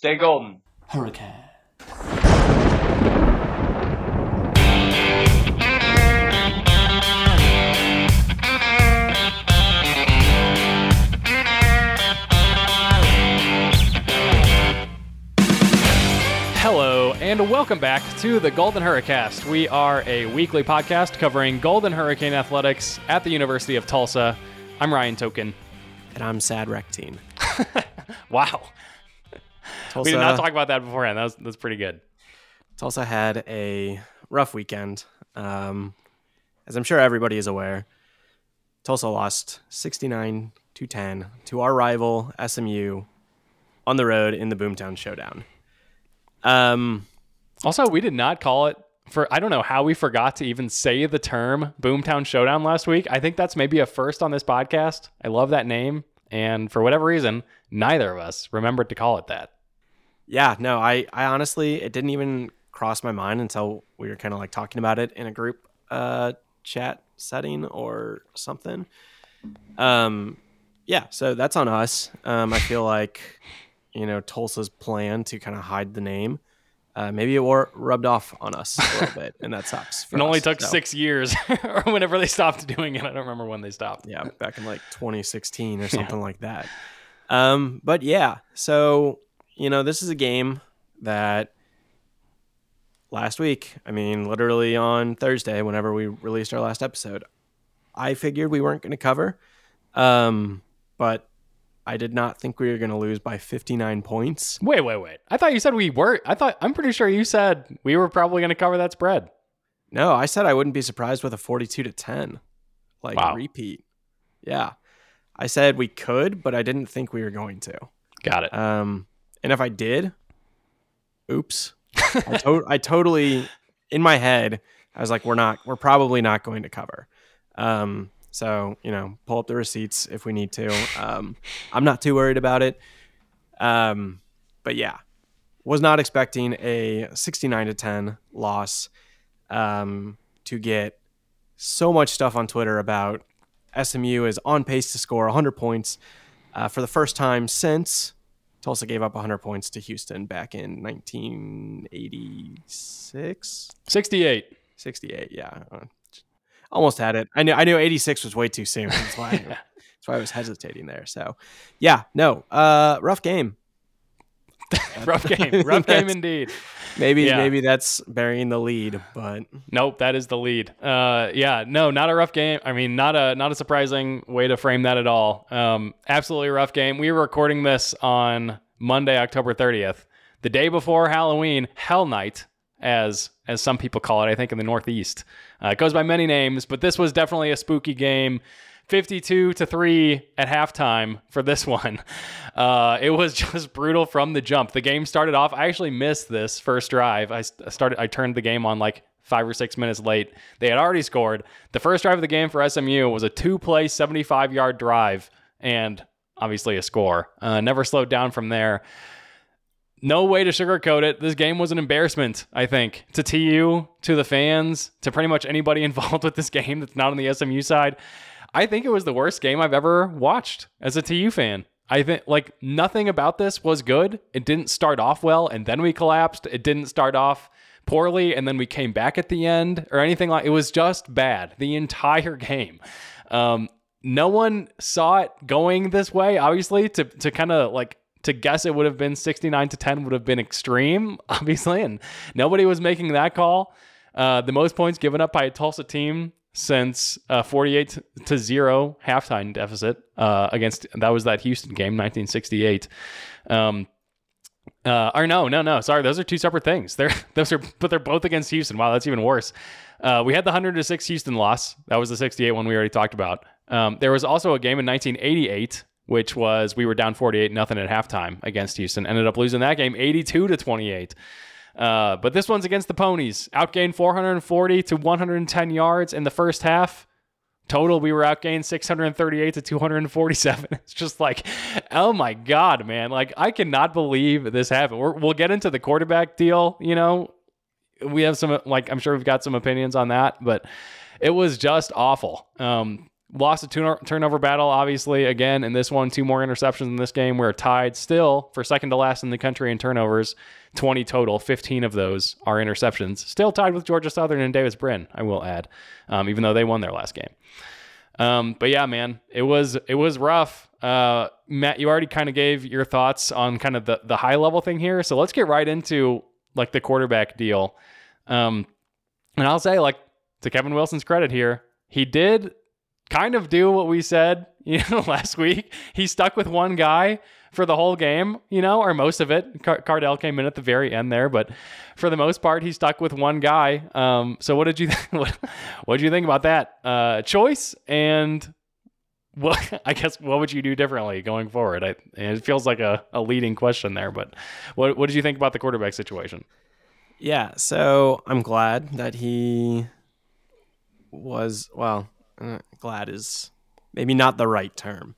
Stay golden. Hurricane. Hello, and welcome back to the Golden Hurricast. We are a weekly podcast covering Golden Hurricane athletics at the University of Tulsa. I'm Ryan Token. And I'm sad rectine. Wow. Tulsa, We did not talk about that beforehand. That was, that's pretty good. Tulsa had a rough weekend. Um, as I'm sure everybody is aware, Tulsa lost 69 to 10 to our rival SMU on the road in the Boomtown Showdown. Um, Also, we did not call it for, I don't know how we forgot to even say the term Boomtown Showdown last week. I think that's maybe a first on this podcast. I love that name. And for whatever reason, neither of us remembered to call it that. Yeah, no, I, I honestly, it didn't even cross my mind until we were kind of like talking about it in a group uh, chat setting or something. Um, yeah, so that's on us. Um, I feel like, you know, Tulsa's plan to kind of hide the name, uh, maybe it wore, rubbed off on us a little bit, and that sucks. It only us. took So, six years or whenever they stopped doing it. I don't remember when they stopped. Yeah, back in like 2016 or something like that. Um, but yeah, so you know, this is a game that last week, I mean, literally on Thursday, whenever we released our last episode, I figured we weren't going to cover. Um, but I did not think we were going to lose by 59 points. Wait, wait, wait. I thought you said we were. I thought, I'm pretty sure you said we were probably going to cover that spread. No, I said I wouldn't be surprised with a 42 to 10, like Wow. repeat. Yeah. I said we could, but I didn't think we were going to. Got it. Um, and if I did, oops. I, to- I totally, in my head, I was like, we're not, we're probably not going to cover. Um, so, you know, pull up the receipts if we need to. Um, I'm not too worried about it. Um, but yeah, was not expecting a 69 to 10 loss um, to get so much stuff on Twitter about SMU is on pace to score 100 points uh, for the first time since Tulsa gave up 100 points to Houston back in 1986, 68. 68. Yeah, Uh, almost had it. I knew I knew 86 was way too soon. That's why. that's why I was hesitating there. So, yeah, no, uh, rough game. Rough game. Rough game indeed. Maybe Yeah. maybe that's burying the lead, but Nope, that is the lead. Uh, yeah, no, not a rough game. I mean, not a not a surprising way to frame that at all. Um, absolutely rough game. We were recording this on Monday, October 30th, the day before Halloween, Hell Night, as as some people call it. I think in the Northeast, uh, it goes by many names, but this was definitely a spooky game. 52 to 3 at halftime for this one. Uh, it was just brutal from the jump. The game started off. I actually missed this first drive. I started. I turned the game on like five or six minutes late. They had already scored. The first drive of the game for SMU was a two-play, 75-yard drive, and obviously a score. Uh, never slowed down from there. No way to sugarcoat it. This game was an embarrassment, I think, to TU, to the fans, to pretty much anybody involved with this game that's not on the SMU side. I think it was the worst game I've ever watched as a TU fan. I think like nothing about this was good. It didn't start off well and then we collapsed. It didn't start off poorly and then we came back at the end or anything like it was just bad the entire game. Um, no one saw it going this way, obviously, to to kind of like to guess it would have been 69 to 10 would have been extreme, obviously, and nobody was making that call. Uh, the most points given up by a Tulsa team since uh, 48 to 0 halftime deficit uh, against that was that Houston game 1968 um uh or no no no sorry those are two separate things. They're those are but they're both against Houston. Wow that's even worse. Uh we had the 100 to 6 Houston loss. That was the 68 one we already talked about. Um there was also a game in 1988 which was we were down 48 nothing at halftime against Houston ended up losing that game 82 to 28 uh, but this one's against the Ponies. Outgained 440 to 110 yards in the first half. Total, we were outgained 638 to 247. It's just like, oh my God, man. Like, I cannot believe this happened. We're, we'll get into the quarterback deal. You know, we have some, like, I'm sure we've got some opinions on that, but it was just awful. Um, lost a turnover battle, obviously. Again, in this one, two more interceptions in this game. We're tied still for second to last in the country in turnovers, 20 total. 15 of those are interceptions. Still tied with Georgia Southern and Davis Brin, I will add, um, even though they won their last game. Um, but yeah, man, it was it was rough. Uh, Matt, you already kind of gave your thoughts on kind of the the high level thing here, so let's get right into like the quarterback deal. Um, and I'll say, like to Kevin Wilson's credit here, he did kind of do what we said, you know, last week. He stuck with one guy for the whole game, you know, or most of it. Car- Cardell came in at the very end there, but for the most part, he stuck with one guy. Um, so what did you th- what, what did you think about that uh, choice? And what I guess what would you do differently going forward? I, it feels like a, a leading question there, but what what did you think about the quarterback situation? Yeah, so I'm glad that he was well uh, glad is maybe not the right term.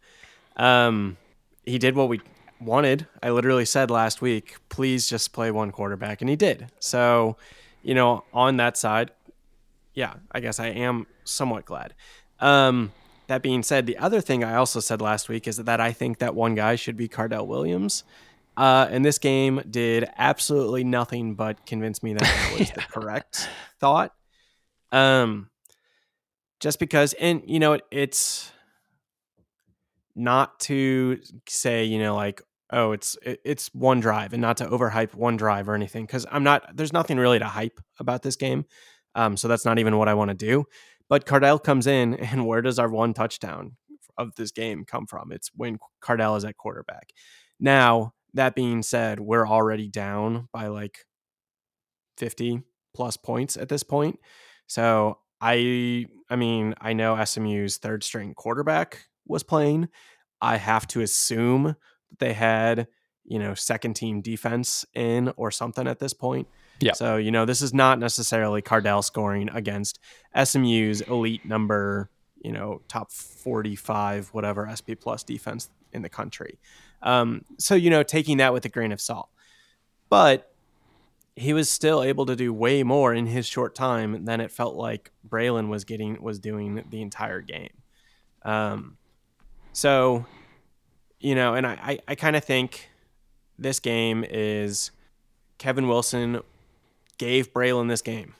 Um, he did what we wanted. I literally said last week, please just play one quarterback, and he did. So, you know, on that side, yeah, I guess I am somewhat glad. Um, that being said, the other thing I also said last week is that I think that one guy should be Cardell Williams. Uh, and this game did absolutely nothing but convince me that that was yeah. the correct thought. Um, just because and you know it, it's not to say you know like oh it's it's one drive and not to overhype one drive or anything because i'm not there's nothing really to hype about this game um so that's not even what i want to do but cardell comes in and where does our one touchdown of this game come from? It's when cardell is at quarterback. Now that being said we're already down by like 50 plus points at this point so I I mean, I know SMU's third string quarterback was playing. I have to assume that they had, you know, second team defense in or something at this point. Yeah. So, you know, this is not necessarily Cardell scoring against SMU's elite number, you know, top 45, whatever SP plus defense in the country. Um, so, you know, taking that with a grain of salt. But he was still able to do way more in his short time than it felt like Braylon was getting was doing the entire game. Um, so, you know, and I, I, I kind of think this game is Kevin Wilson gave Braylon this game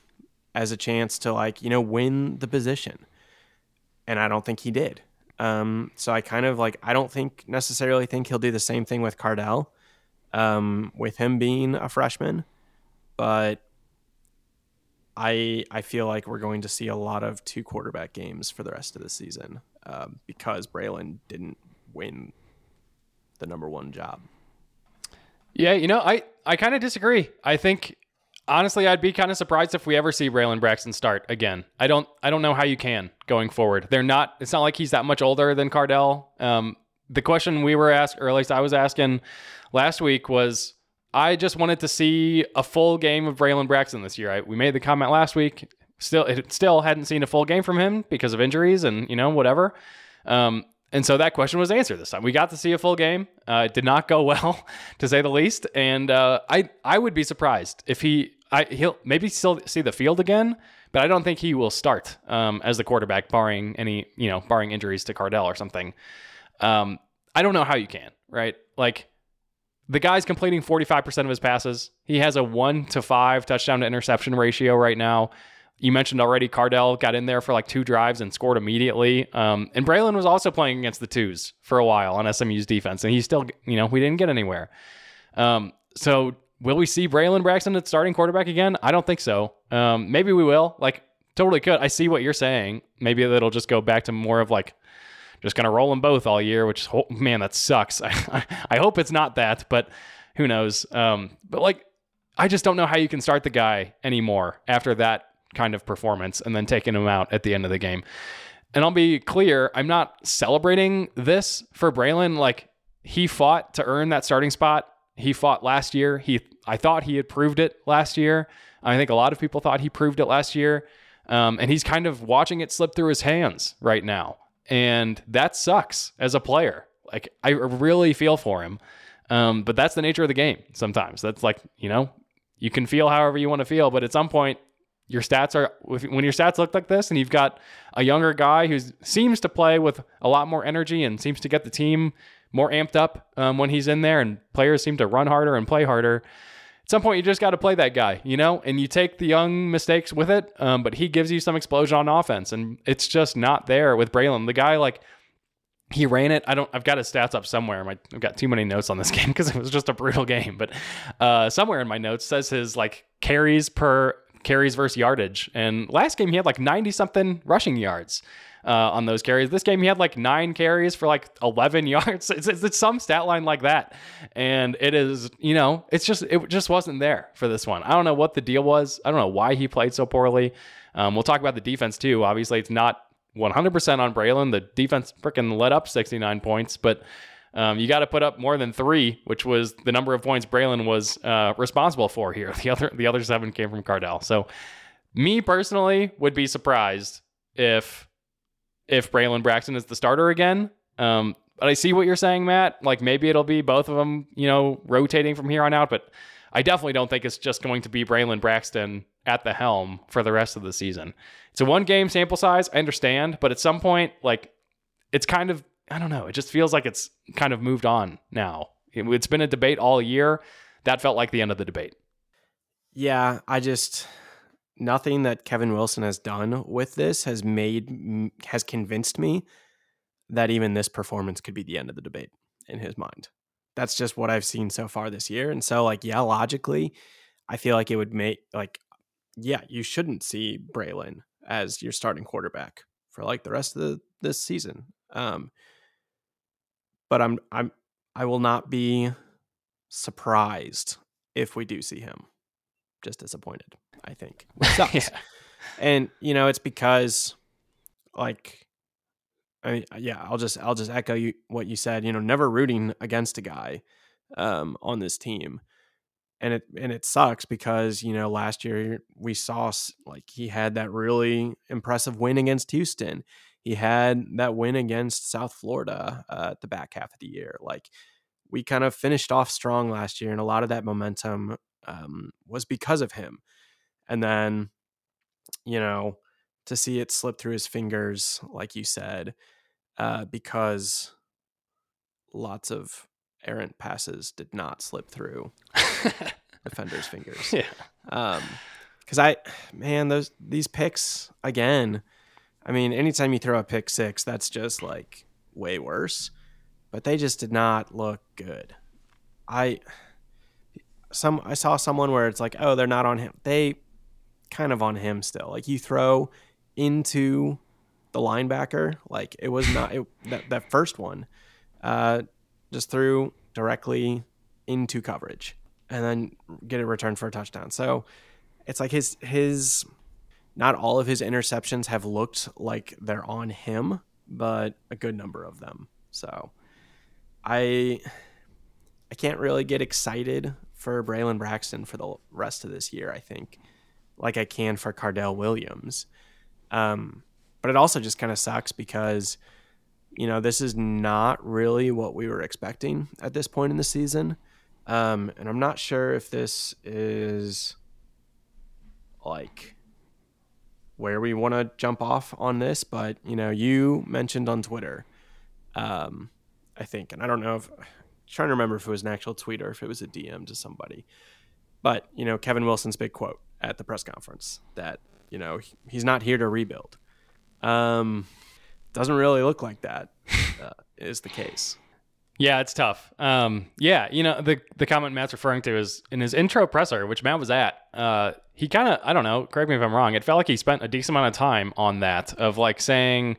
as a chance to like, you know, win the position. And I don't think he did. Um, so I kind of like I don't think necessarily think he'll do the same thing with Cardell. Um, with him being a freshman but I I feel like we're going to see a lot of two quarterback games for the rest of the season um, because Braylon didn't win the number one job. Yeah, you know, I I kind of disagree. I think honestly, I'd be kind of surprised if we ever see Braylon Braxton start again. I don't I don't know how you can going forward. They're not. It's not like he's that much older than Cardell. Um, the question we were asked, or at least I was asking last week, was I just wanted to see a full game of Braylon Braxton this year. I, we made the comment last week. Still, it still hadn't seen a full game from him because of injuries and you know whatever. Um, and so that question was answered this time. We got to see a full game. Uh, it did not go well, to say the least. And uh, I I would be surprised if he I he'll maybe still see the field again, but I don't think he will start um, as the quarterback, barring any you know barring injuries to Cardell or something. Um, I don't know how you can right like the guy's completing 45% of his passes. He has a one to five touchdown to interception ratio right now. You mentioned already Cardell got in there for like two drives and scored immediately. Um, and Braylon was also playing against the twos for a while on SMU's defense, and he still, you know, we didn't get anywhere. Um, so will we see Braylon Braxton at starting quarterback again? I don't think so. Um, maybe we will. Like, totally could. I see what you're saying. Maybe it'll just go back to more of like just going to roll them both all year, which man, that sucks. I, I hope it's not that, but who knows? Um, but like, I just don't know how you can start the guy anymore after that kind of performance and then taking him out at the end of the game. And I'll be clear, I'm not celebrating this for Braylon. Like he fought to earn that starting spot. He fought last year. He I thought he had proved it last year. I think a lot of people thought he proved it last year. Um, and he's kind of watching it slip through his hands right now and that sucks as a player. Like I really feel for him, um, but that's the nature of the game. Sometimes that's like you know you can feel however you want to feel, but at some point your stats are when your stats look like this, and you've got a younger guy who seems to play with a lot more energy and seems to get the team more amped up um, when he's in there, and players seem to run harder and play harder. At some point, you just got to play that guy, you know, and you take the young mistakes with it. Um, but he gives you some explosion on offense, and it's just not there with Braylon. The guy, like, he ran it. I don't. I've got his stats up somewhere. My, I've got too many notes on this game because it was just a brutal game. But uh, somewhere in my notes says his like carries per carries versus yardage. And last game he had like ninety something rushing yards uh, on those carries. This game he had like nine carries for like eleven yards. It's, it's, it's some stat line like that. And it is you know it's just it just wasn't there for this one. I don't know what the deal was. I don't know why he played so poorly. Um, we'll talk about the defense too. Obviously, it's not 100% on Braylon. The defense freaking let up 69 points, but um, you got to put up more than three, which was the number of points Braylon was uh, responsible for here. The other the other seven came from Cardell. So, me personally would be surprised if if Braylon Braxton is the starter again. Um, but I see what you're saying, Matt. Like maybe it'll be both of them, you know, rotating from here on out. But I definitely don't think it's just going to be Braylon Braxton at the helm for the rest of the season. It's a one game sample size, I understand, but at some point, like it's kind of I don't know, it just feels like it's kind of moved on now. It's been a debate all year. That felt like the end of the debate. Yeah, I just nothing that Kevin Wilson has done with this has made has convinced me that even this performance could be the end of the debate in his mind. That's just what I've seen so far this year. And so like yeah, logically, I feel like it would make like yeah, you shouldn't see Braylon as your starting quarterback for like the rest of the, this season. Um, but I'm I'm I will not be surprised if we do see him. Just disappointed, I think. Sucks. yeah. And you know, it's because like I mean, yeah, I'll just I'll just echo you what you said, you know, never rooting against a guy um on this team and it and it sucks because you know last year we saw like he had that really impressive win against Houston. He had that win against South Florida uh, at the back half of the year. Like we kind of finished off strong last year, and a lot of that momentum um, was because of him. And then, you know, to see it slip through his fingers, like you said, uh, because lots of errant passes did not slip through defender's fingers. Yeah. Um, because I, man, those these picks again. I mean, anytime you throw a pick six, that's just like way worse. But they just did not look good. I some I saw someone where it's like, oh, they're not on him. They kind of on him still. Like you throw into the linebacker, like it was not it, that that first one. Uh, just threw directly into coverage and then get a return for a touchdown. So it's like his his not all of his interceptions have looked like they're on him, but a good number of them. So I I can't really get excited for Braylon Braxton for the rest of this year, I think, like I can for Cardell Williams. Um, but it also just kind of sucks because you know, this is not really what we were expecting at this point in the season. Um, and I'm not sure if this is like where we want to jump off on this, but you know, you mentioned on Twitter, um, I think, and I don't know if trying to remember if it was an actual tweet or if it was a DM to somebody, but you know, Kevin Wilson's big quote at the press conference that you know he's not here to rebuild. Um, doesn't really look like that uh, is the case. Yeah, it's tough. Um, yeah, you know the the comment Matt's referring to is in his intro presser, which Matt was at. Uh, he kind of I don't know. Correct me if I'm wrong. It felt like he spent a decent amount of time on that of like saying,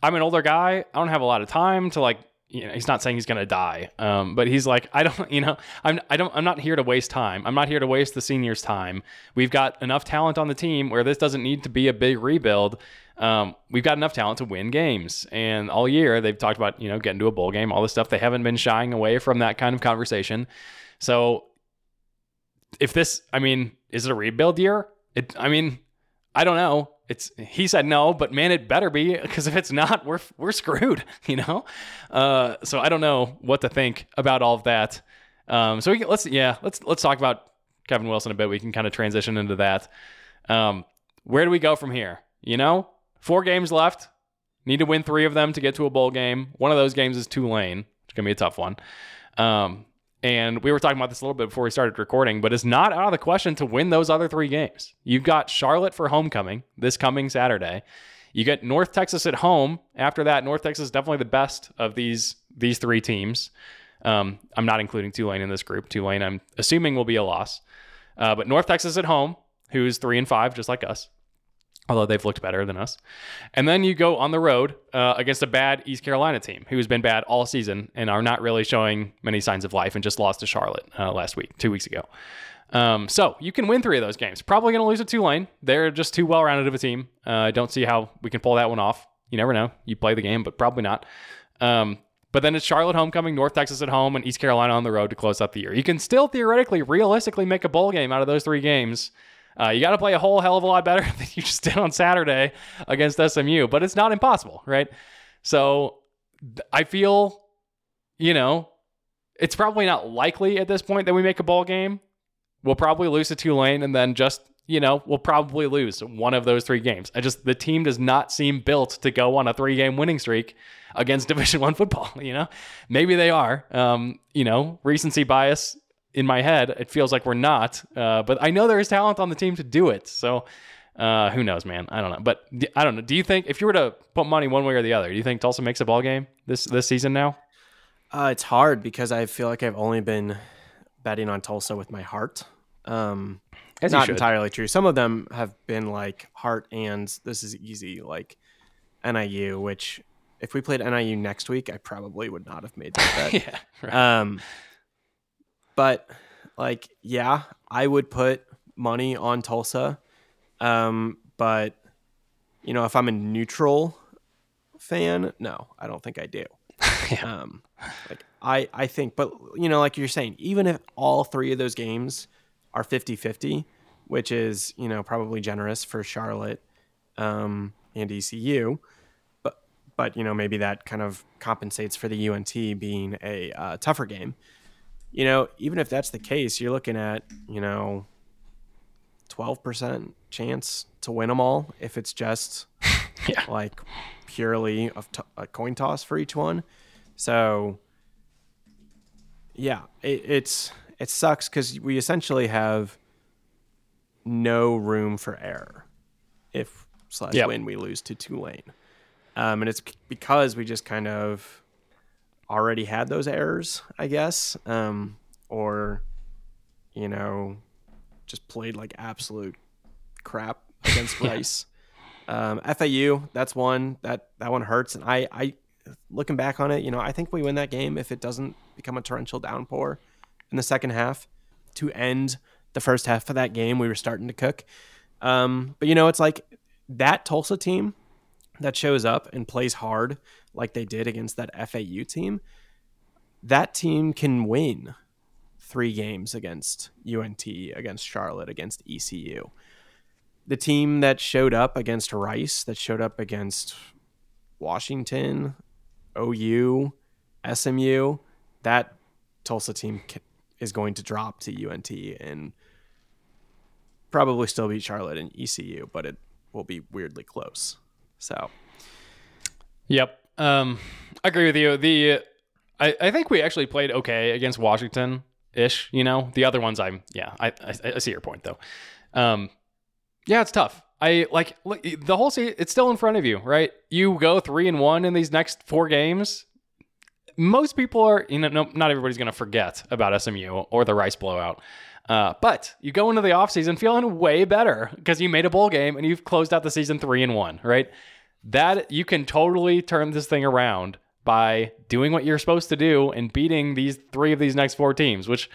"I'm an older guy. I don't have a lot of time to like." You know, he's not saying he's gonna die, um, but he's like, I don't, you know, I'm, I don't, I'm not here to waste time. I'm not here to waste the seniors' time. We've got enough talent on the team where this doesn't need to be a big rebuild um, we've got enough talent to win games. And all year they've talked about, you know, getting to a bowl game, all this stuff. They haven't been shying away from that kind of conversation. So if this, I mean, is it a rebuild year? It, I mean, I don't know. It's he said no, but man, it better be because if it's not, we're we're screwed, you know. Uh, so I don't know what to think about all of that. Um, so we can, let's yeah let's let's talk about Kevin Wilson a bit. We can kind of transition into that. Um, where do we go from here? You know, four games left. Need to win three of them to get to a bowl game. One of those games is Tulane. It's gonna be a tough one. Um, and we were talking about this a little bit before we started recording, but it's not out of the question to win those other three games. You've got Charlotte for homecoming this coming Saturday. You get North Texas at home. After that, North Texas is definitely the best of these these three teams. Um, I'm not including Tulane in this group. Tulane, I'm assuming, will be a loss. Uh, but North Texas at home, who's three and five, just like us, although they've looked better than us. And then you go on the road uh, against a bad East Carolina team who's been bad all season and are not really showing many signs of life and just lost to Charlotte uh, last week, two weeks ago. Um, so you can win three of those games. Probably going to lose to Tulane. They're just too well rounded of a team. Uh, I don't see how we can pull that one off. You never know. You play the game, but probably not. Um, but then it's Charlotte homecoming, North Texas at home, and East Carolina on the road to close out the year. You can still theoretically, realistically make a bowl game out of those three games. Uh, you got to play a whole hell of a lot better than you just did on Saturday against SMU, but it's not impossible, right? So I feel, you know, it's probably not likely at this point that we make a bowl game. We'll probably lose to Tulane and then just, you know, we'll probably lose one of those three games. I just the team does not seem built to go on a three game winning streak against Division One football. You know, maybe they are. Um, you know, recency bias in my head. It feels like we're not, uh, but I know there is talent on the team to do it. So. Uh, who knows, man? I don't know, but I don't know. Do you think if you were to put money one way or the other, do you think Tulsa makes a ball game this this season now? Uh, it's hard because I feel like I've only been betting on Tulsa with my heart. Um, As not entirely true. Some of them have been like heart and this is easy, like NIU, which if we played NIU next week, I probably would not have made that bet. yeah, right. um, but like, yeah, I would put money on Tulsa. Um, but you know, if I'm a neutral fan, no, I don't think I do. Yeah. Um, like I, I think, but you know, like you're saying, even if all three of those games are 50 50, which is, you know, probably generous for Charlotte, um, and ECU, but, but, you know, maybe that kind of compensates for the UNT being a uh, tougher game. You know, even if that's the case, you're looking at, you know, 12% chance to win them all if it's just yeah. like purely a, t- a coin toss for each one. So yeah, it, it's it sucks because we essentially have no room for error if slash Yep. when we lose to Tulane, um, and it's because we just kind of already had those errors, I guess, um, or you know, just played like absolute crap against Rice. Um, FAU, that's one that that one hurts, and I, I, looking back on it, you know, I think we win that game if it doesn't become a torrential downpour in the second half to end the first half of that game. We were starting to cook, um, but you know, it's like that Tulsa team that shows up and plays hard like they did against that FAU team. That team can win three games against UNT, against Charlotte, against ECU the team that showed up against Rice, that showed up against Washington, OU, SMU, that Tulsa team is going to drop to UNT and probably still beat Charlotte and ECU, but it will be weirdly close. So, Yep. Um, I agree with you. The I, I think we actually played okay against Washington ish. You know, the other ones I'm yeah. I, I I see your point though. Um, yeah, it's tough. I like look, the whole season. It's still in front of you, right? You go three and one in these next four games. Most people are, you know, no, not everybody's going to forget about SMU or the Rice blowout. Uh, but you go into the offseason feeling way better because you made a bowl game and you've closed out the season three and one, right? That you can totally turn this thing around by doing what you're supposed to do and beating these three of these next four teams, which,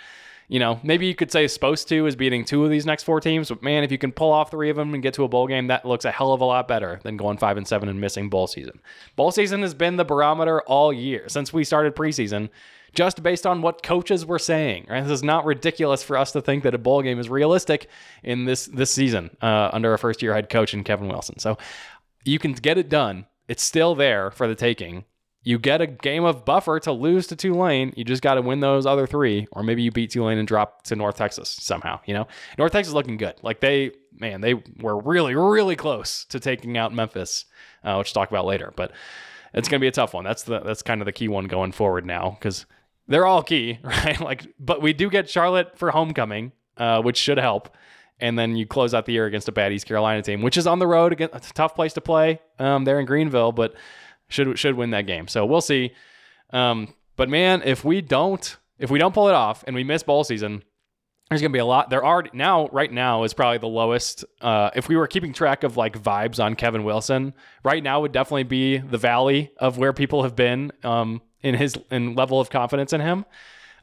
you know, maybe you could say supposed to is beating two of these next four teams. But man, if you can pull off three of them and get to a bowl game, that looks a hell of a lot better than going five and seven and missing bowl season. Bowl season has been the barometer all year since we started preseason, just based on what coaches were saying. Right, this is not ridiculous for us to think that a bowl game is realistic in this this season uh, under a first year head coach in Kevin Wilson. So you can get it done. It's still there for the taking. You get a game of buffer to lose to Tulane. You just got to win those other three, or maybe you beat Tulane and drop to North Texas somehow. You know, North Texas looking good. Like they, man, they were really, really close to taking out Memphis, uh, which we'll talk about later. But it's going to be a tough one. That's the that's kind of the key one going forward now because they're all key, right? Like, but we do get Charlotte for homecoming, uh, which should help. And then you close out the year against a bad East Carolina team, which is on the road again. It's a tough place to play. Um, they're in Greenville, but should should win that game. So we'll see. Um, but man, if we don't if we don't pull it off and we miss bowl season, there's gonna be a lot. There are now right now is probably the lowest. Uh, if we were keeping track of like vibes on Kevin Wilson, right now would definitely be the valley of where people have been um, in his in level of confidence in him.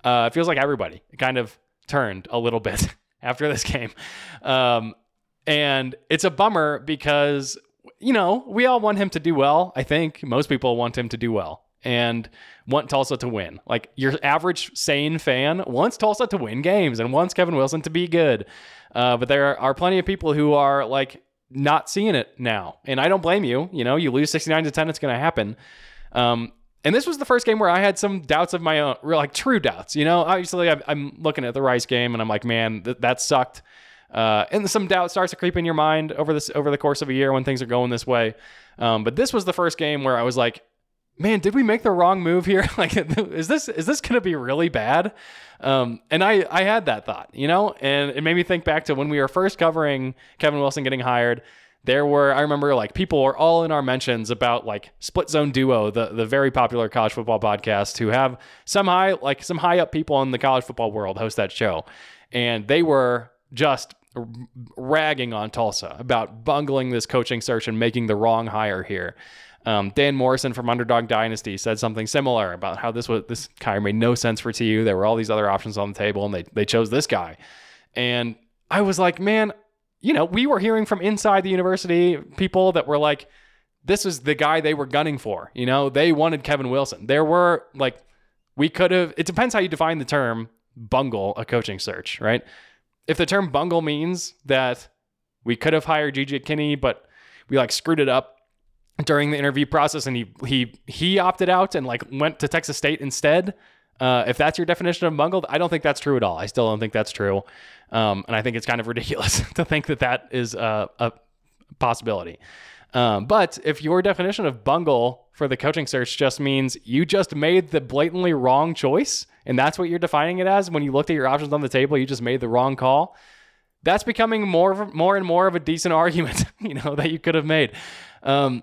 Uh, it feels like everybody kind of turned a little bit after this game, um, and it's a bummer because you know, we all want him to do well. I think most people want him to do well and want Tulsa to win. Like your average sane fan wants Tulsa to win games and wants Kevin Wilson to be good. Uh, but there are plenty of people who are like not seeing it now. And I don't blame you. You know, you lose 69 to 10, it's going to happen. Um, and this was the first game where I had some doubts of my own, like true doubts. You know, obviously I'm looking at the Rice game and I'm like, man, th- that sucked. Uh, and some doubt starts to creep in your mind over this over the course of a year when things are going this way. Um, but this was the first game where I was like, man, did we make the wrong move here? like, is this is this going to be really bad? Um, and I I had that thought, you know, and it made me think back to when we were first covering Kevin Wilson getting hired. There were I remember like people were all in our mentions about like Split Zone Duo, the the very popular college football podcast, who have some high like some high up people in the college football world host that show, and they were just ragging on Tulsa about bungling this coaching search and making the wrong hire here. Um, Dan Morrison from Underdog Dynasty said something similar about how this was this hire made no sense for TU. There were all these other options on the table, and they they chose this guy. And I was like, man, you know, we were hearing from inside the university people that were like, this is the guy they were gunning for. You know, they wanted Kevin Wilson. There were like, we could have. It depends how you define the term bungle a coaching search, right? If the term bungle means that we could have hired GJ Kinne, but we like screwed it up during the interview process and he he he opted out and like went to Texas State instead. Uh, if that's your definition of bungled, I don't think that's true at all. I still don't think that's true, um, and I think it's kind of ridiculous to think that that is a, a possibility. Um, but if your definition of bungle for the coaching search just means you just made the blatantly wrong choice, and that's what you're defining it as when you looked at your options on the table, you just made the wrong call. That's becoming more, more and more of a decent argument, you know, that you could have made. Um,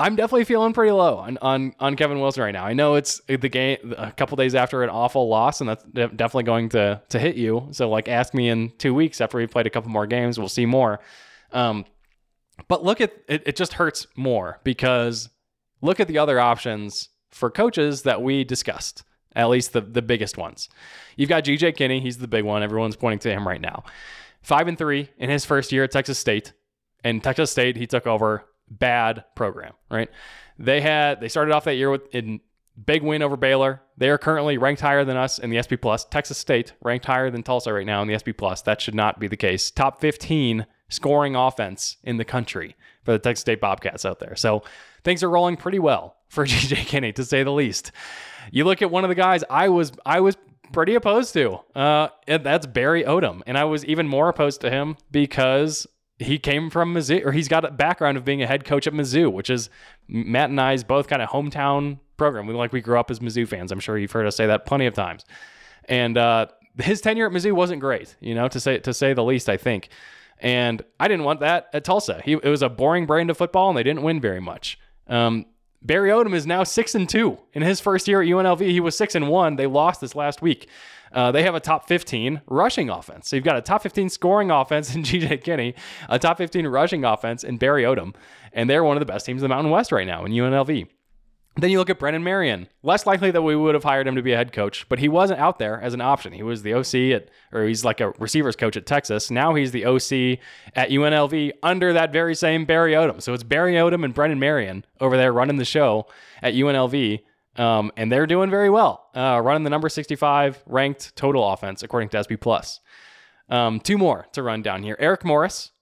I'm definitely feeling pretty low on, on on Kevin Wilson right now. I know it's the game a couple days after an awful loss, and that's definitely going to to hit you. So like, ask me in two weeks after we played a couple more games, we'll see more. Um, but look at it, it just hurts more because look at the other options for coaches that we discussed, at least the, the biggest ones. You've got GJ Kinne, he's the big one. Everyone's pointing to him right now. Five and three in his first year at Texas State. And Texas State, he took over bad program, right? They had they started off that year with in big win over Baylor. They are currently ranked higher than us in the SP Plus. Texas State ranked higher than Tulsa right now in the SP Plus. That should not be the case. Top 15 scoring offense in the country for the Texas State Bobcats out there. So things are rolling pretty well for GJ Kinne, to say the least. You look at one of the guys I was I was pretty opposed to. Uh, that's Barry Odom, and I was even more opposed to him because he came from Mizzou, or he's got a background of being a head coach at Mizzou, which is Matt and I's both kind of hometown program. We like we grew up as Mizzou fans. I'm sure you've heard us say that plenty of times. And uh, his tenure at Mizzou wasn't great, you know, to say to say the least. I think. And I didn't want that at Tulsa. He, it was a boring brand of football, and they didn't win very much. Um, Barry Odom is now six and two in his first year at UNLV. He was six and one. They lost this last week. Uh, they have a top 15 rushing offense. So you've got a top 15 scoring offense in GJ Kinne, a top 15 rushing offense in Barry Odom, and they're one of the best teams in the Mountain West right now in UNLV. Then you look at Brennan Marion. Less likely that we would have hired him to be a head coach, but he wasn't out there as an option. He was the OC at, or he's like a receivers coach at Texas. Now he's the OC at UNLV under that very same Barry Odom. So it's Barry Odom and Brennan Marion over there running the show at UNLV. Um, and they're doing very well, uh, running the number 65 ranked total offense according to SP Plus. Um, two more to run down here. Eric Morris,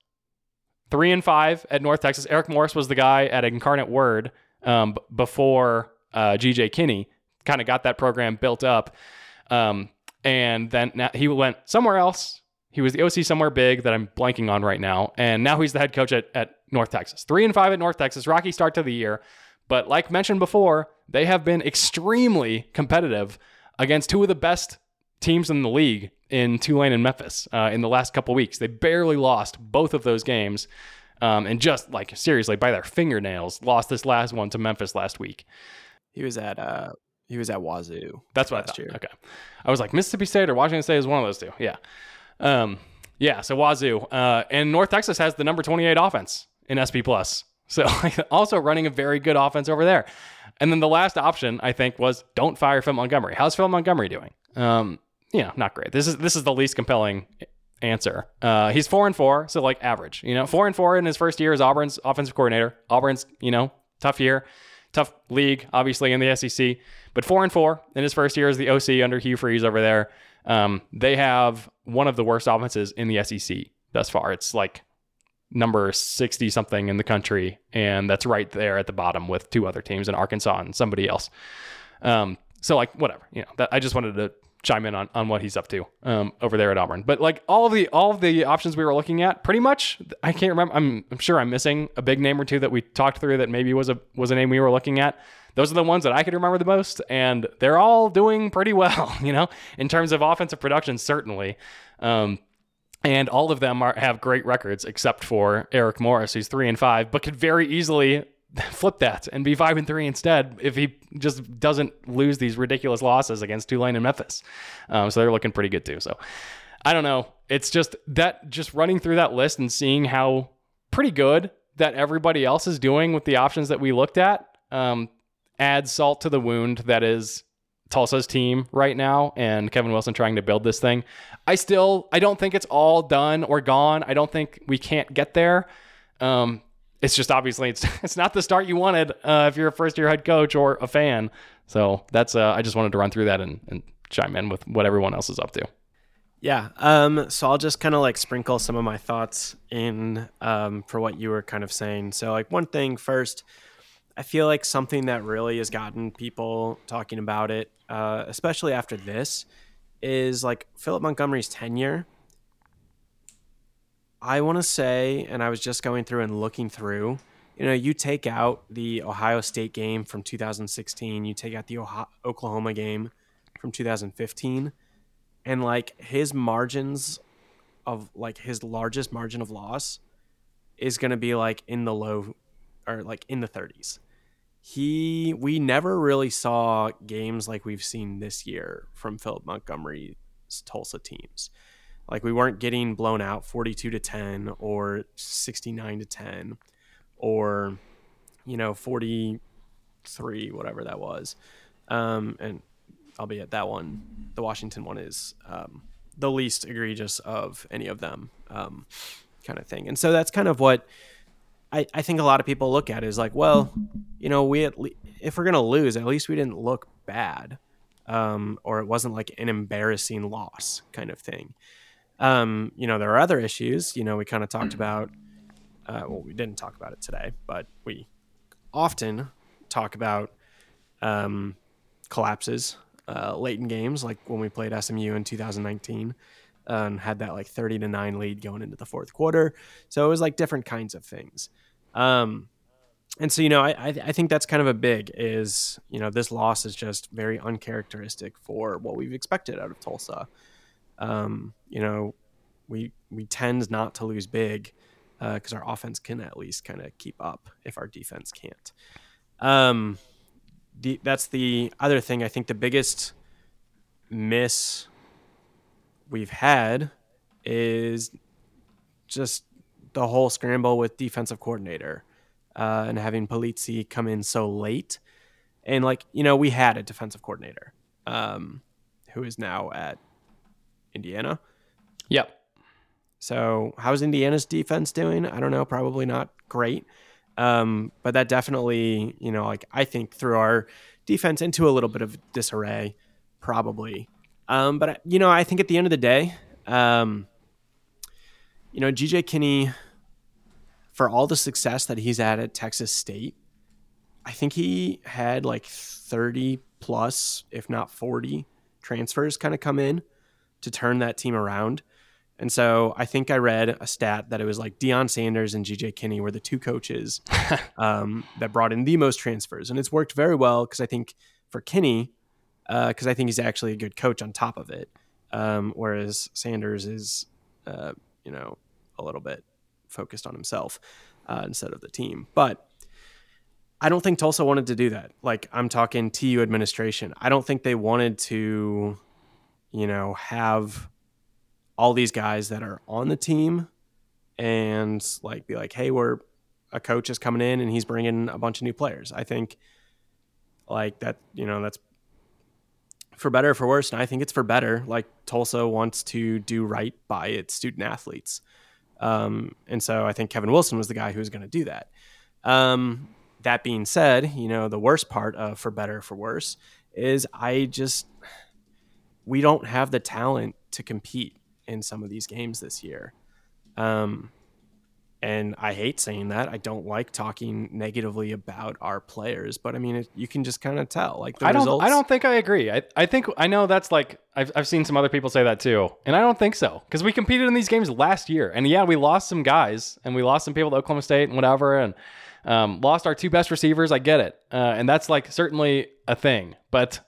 three and five at North Texas. Eric Morris was the guy at Incarnate Word um, before uh, GJ Kinne, kind of got that program built up. Um, and then he went somewhere else. He was the OC somewhere big that I'm blanking on right now. And now he's the head coach at, at North Texas. Three and five at North Texas. Rocky start to the year. But like mentioned before, they have been extremely competitive against two of the best teams in the league in Tulane and Memphis uh, in the last couple weeks. They barely lost both of those games. Um, and just like seriously by their fingernails, lost this last one to Memphis last week. He was at uh, he was at Wazoo. That's what I thought. Year. Okay, I was like Mississippi State or Washington State is one of those two. Yeah, um, yeah. So Wazoo uh, and North Texas has the number twenty eight offense in SP plus. So also running a very good offense over there. And then the last option I think was don't fire Phil Montgomery. How's Phil Montgomery doing? Um, you know, not great. This is this is the least compelling answer. Uh, he's four and four, so like average. You know, four and four in his first year as Auburn's offensive coordinator. Auburn's you know tough year, tough league, obviously in the SEC, but four and four in his first year as the OC under Hugh Freeze over there. Um, they have one of the worst offenses in the SEC thus far. It's like number 60 something in the country and that's right there at the bottom with two other teams in Arkansas and somebody else. Um, so like whatever, you know, that, I just wanted to chime in on, on what he's up to um, over there at Auburn. But like all of the all of the options we were looking at, pretty much, I can't remember. I'm, I'm sure I'm missing a big name or two that we talked through that maybe was a was a name we were looking at. Those are the ones that I could remember the most, and they're all doing pretty well, you know, in terms of offensive production, certainly. Um, and all of them are, have great records except for Eric Morris, who's three and five, but could very easily flip that and be five and three instead if he just doesn't lose these ridiculous losses against Tulane and Memphis. Um, so they're looking pretty good too. So I don't know. It's just that just running through that list and seeing how pretty good that everybody else is doing with the options that we looked at um, adds salt to the wound that is Tulsa's team right now and Kevin Wilson trying to build this thing. I still I don't think it's all done or gone. I don't think we can't get there. Um, it's just obviously it's it's not the start you wanted uh, if you're a first year head coach or a fan. So that's uh, I just wanted to run through that and, and chime in with what everyone else is up to. Yeah. Um, so I'll just kind of like sprinkle some of my thoughts in um, for what you were kind of saying. So like one thing first, I feel like something that really has gotten people talking about it, uh, especially after this, is like Philip Montgomery's tenure I want to say, and I was just going through and looking through, you know, you take out the Ohio State game from 2016, you take out the Ohio- Oklahoma game from 2015, and like his margins of like his largest margin of loss is going to be like in the low or like in the 30s. He, we never really saw games like we've seen this year from Philip Montgomery's Tulsa teams. Like we weren't getting blown out 42 to 10 or 69 to 10 or you know 43 whatever that was. Um, and albeit that one, the Washington one is um, the least egregious of any of them, um, kind of thing. And so that's kind of what I, I think a lot of people look at is like, well, you know, we at le- if we're gonna lose, at least we didn't look bad, um, or it wasn't like an embarrassing loss kind of thing. Um, you know, there are other issues. You know, we kind of talked about. Uh, well, we didn't talk about it today, but we often talk about um, collapses uh, late in games, like when we played SMU in 2019 and had that like 30 to 9 lead going into the fourth quarter. So it was like different kinds of things. Um, and so, you know, I, I think that's kind of a big is, you know, this loss is just very uncharacteristic for what we've expected out of Tulsa um, you know, we we tend not to lose big because uh, our offense can at least kind of keep up if our defense can't. Um, the, that's the other thing. I think the biggest miss we've had is just the whole scramble with defensive coordinator uh, and having Polizzi come in so late. And like you know, we had a defensive coordinator um, who is now at Indiana. Yep. So how's Indiana's defense doing? I don't know. Probably not great. Um, but that definitely, you know, like I think threw our defense into a little bit of disarray, probably. Um, but you know, I think at the end of the day, um, you know, GJ Kinne, for all the success that he's had at Texas State, I think he had like 30 plus, if not 40 transfers kind of come in to turn that team around. And so I think I read a stat that it was like Deion Sanders and GJ Kinne were the two coaches um, that brought in the most transfers. And it's worked very well because I think for Kinne, because uh, I think he's actually a good coach on top of it. Um, whereas Sanders is, uh, you know, a little bit focused on himself uh, instead of the team. But I don't think Tulsa wanted to do that. Like I'm talking TU administration. I don't think they wanted to, you know, have all these guys that are on the team and like be like, hey, we're a coach is coming in and he's bringing a bunch of new players. I think like that, you know, that's for better or for worse. And I think it's for better. Like Tulsa wants to do right by its student athletes. Um, and so I think Kevin Wilson was the guy who was going to do that. Um, that being said, you know, the worst part of for better for worse is I just we don't have the talent to compete in some of these games this year. Um, and I hate saying that. I don't like talking negatively about our players, but I mean, it, you can just kind of tell. Like I don't, results, I don't think I agree. I, I think I know that's like I've I've seen some other people say that too, and I don't think so because we competed in these games last year, and yeah, we lost some guys, and we lost some people to Oklahoma State and whatever, and um, lost our two best receivers. I get it, uh, and that's like certainly a thing, but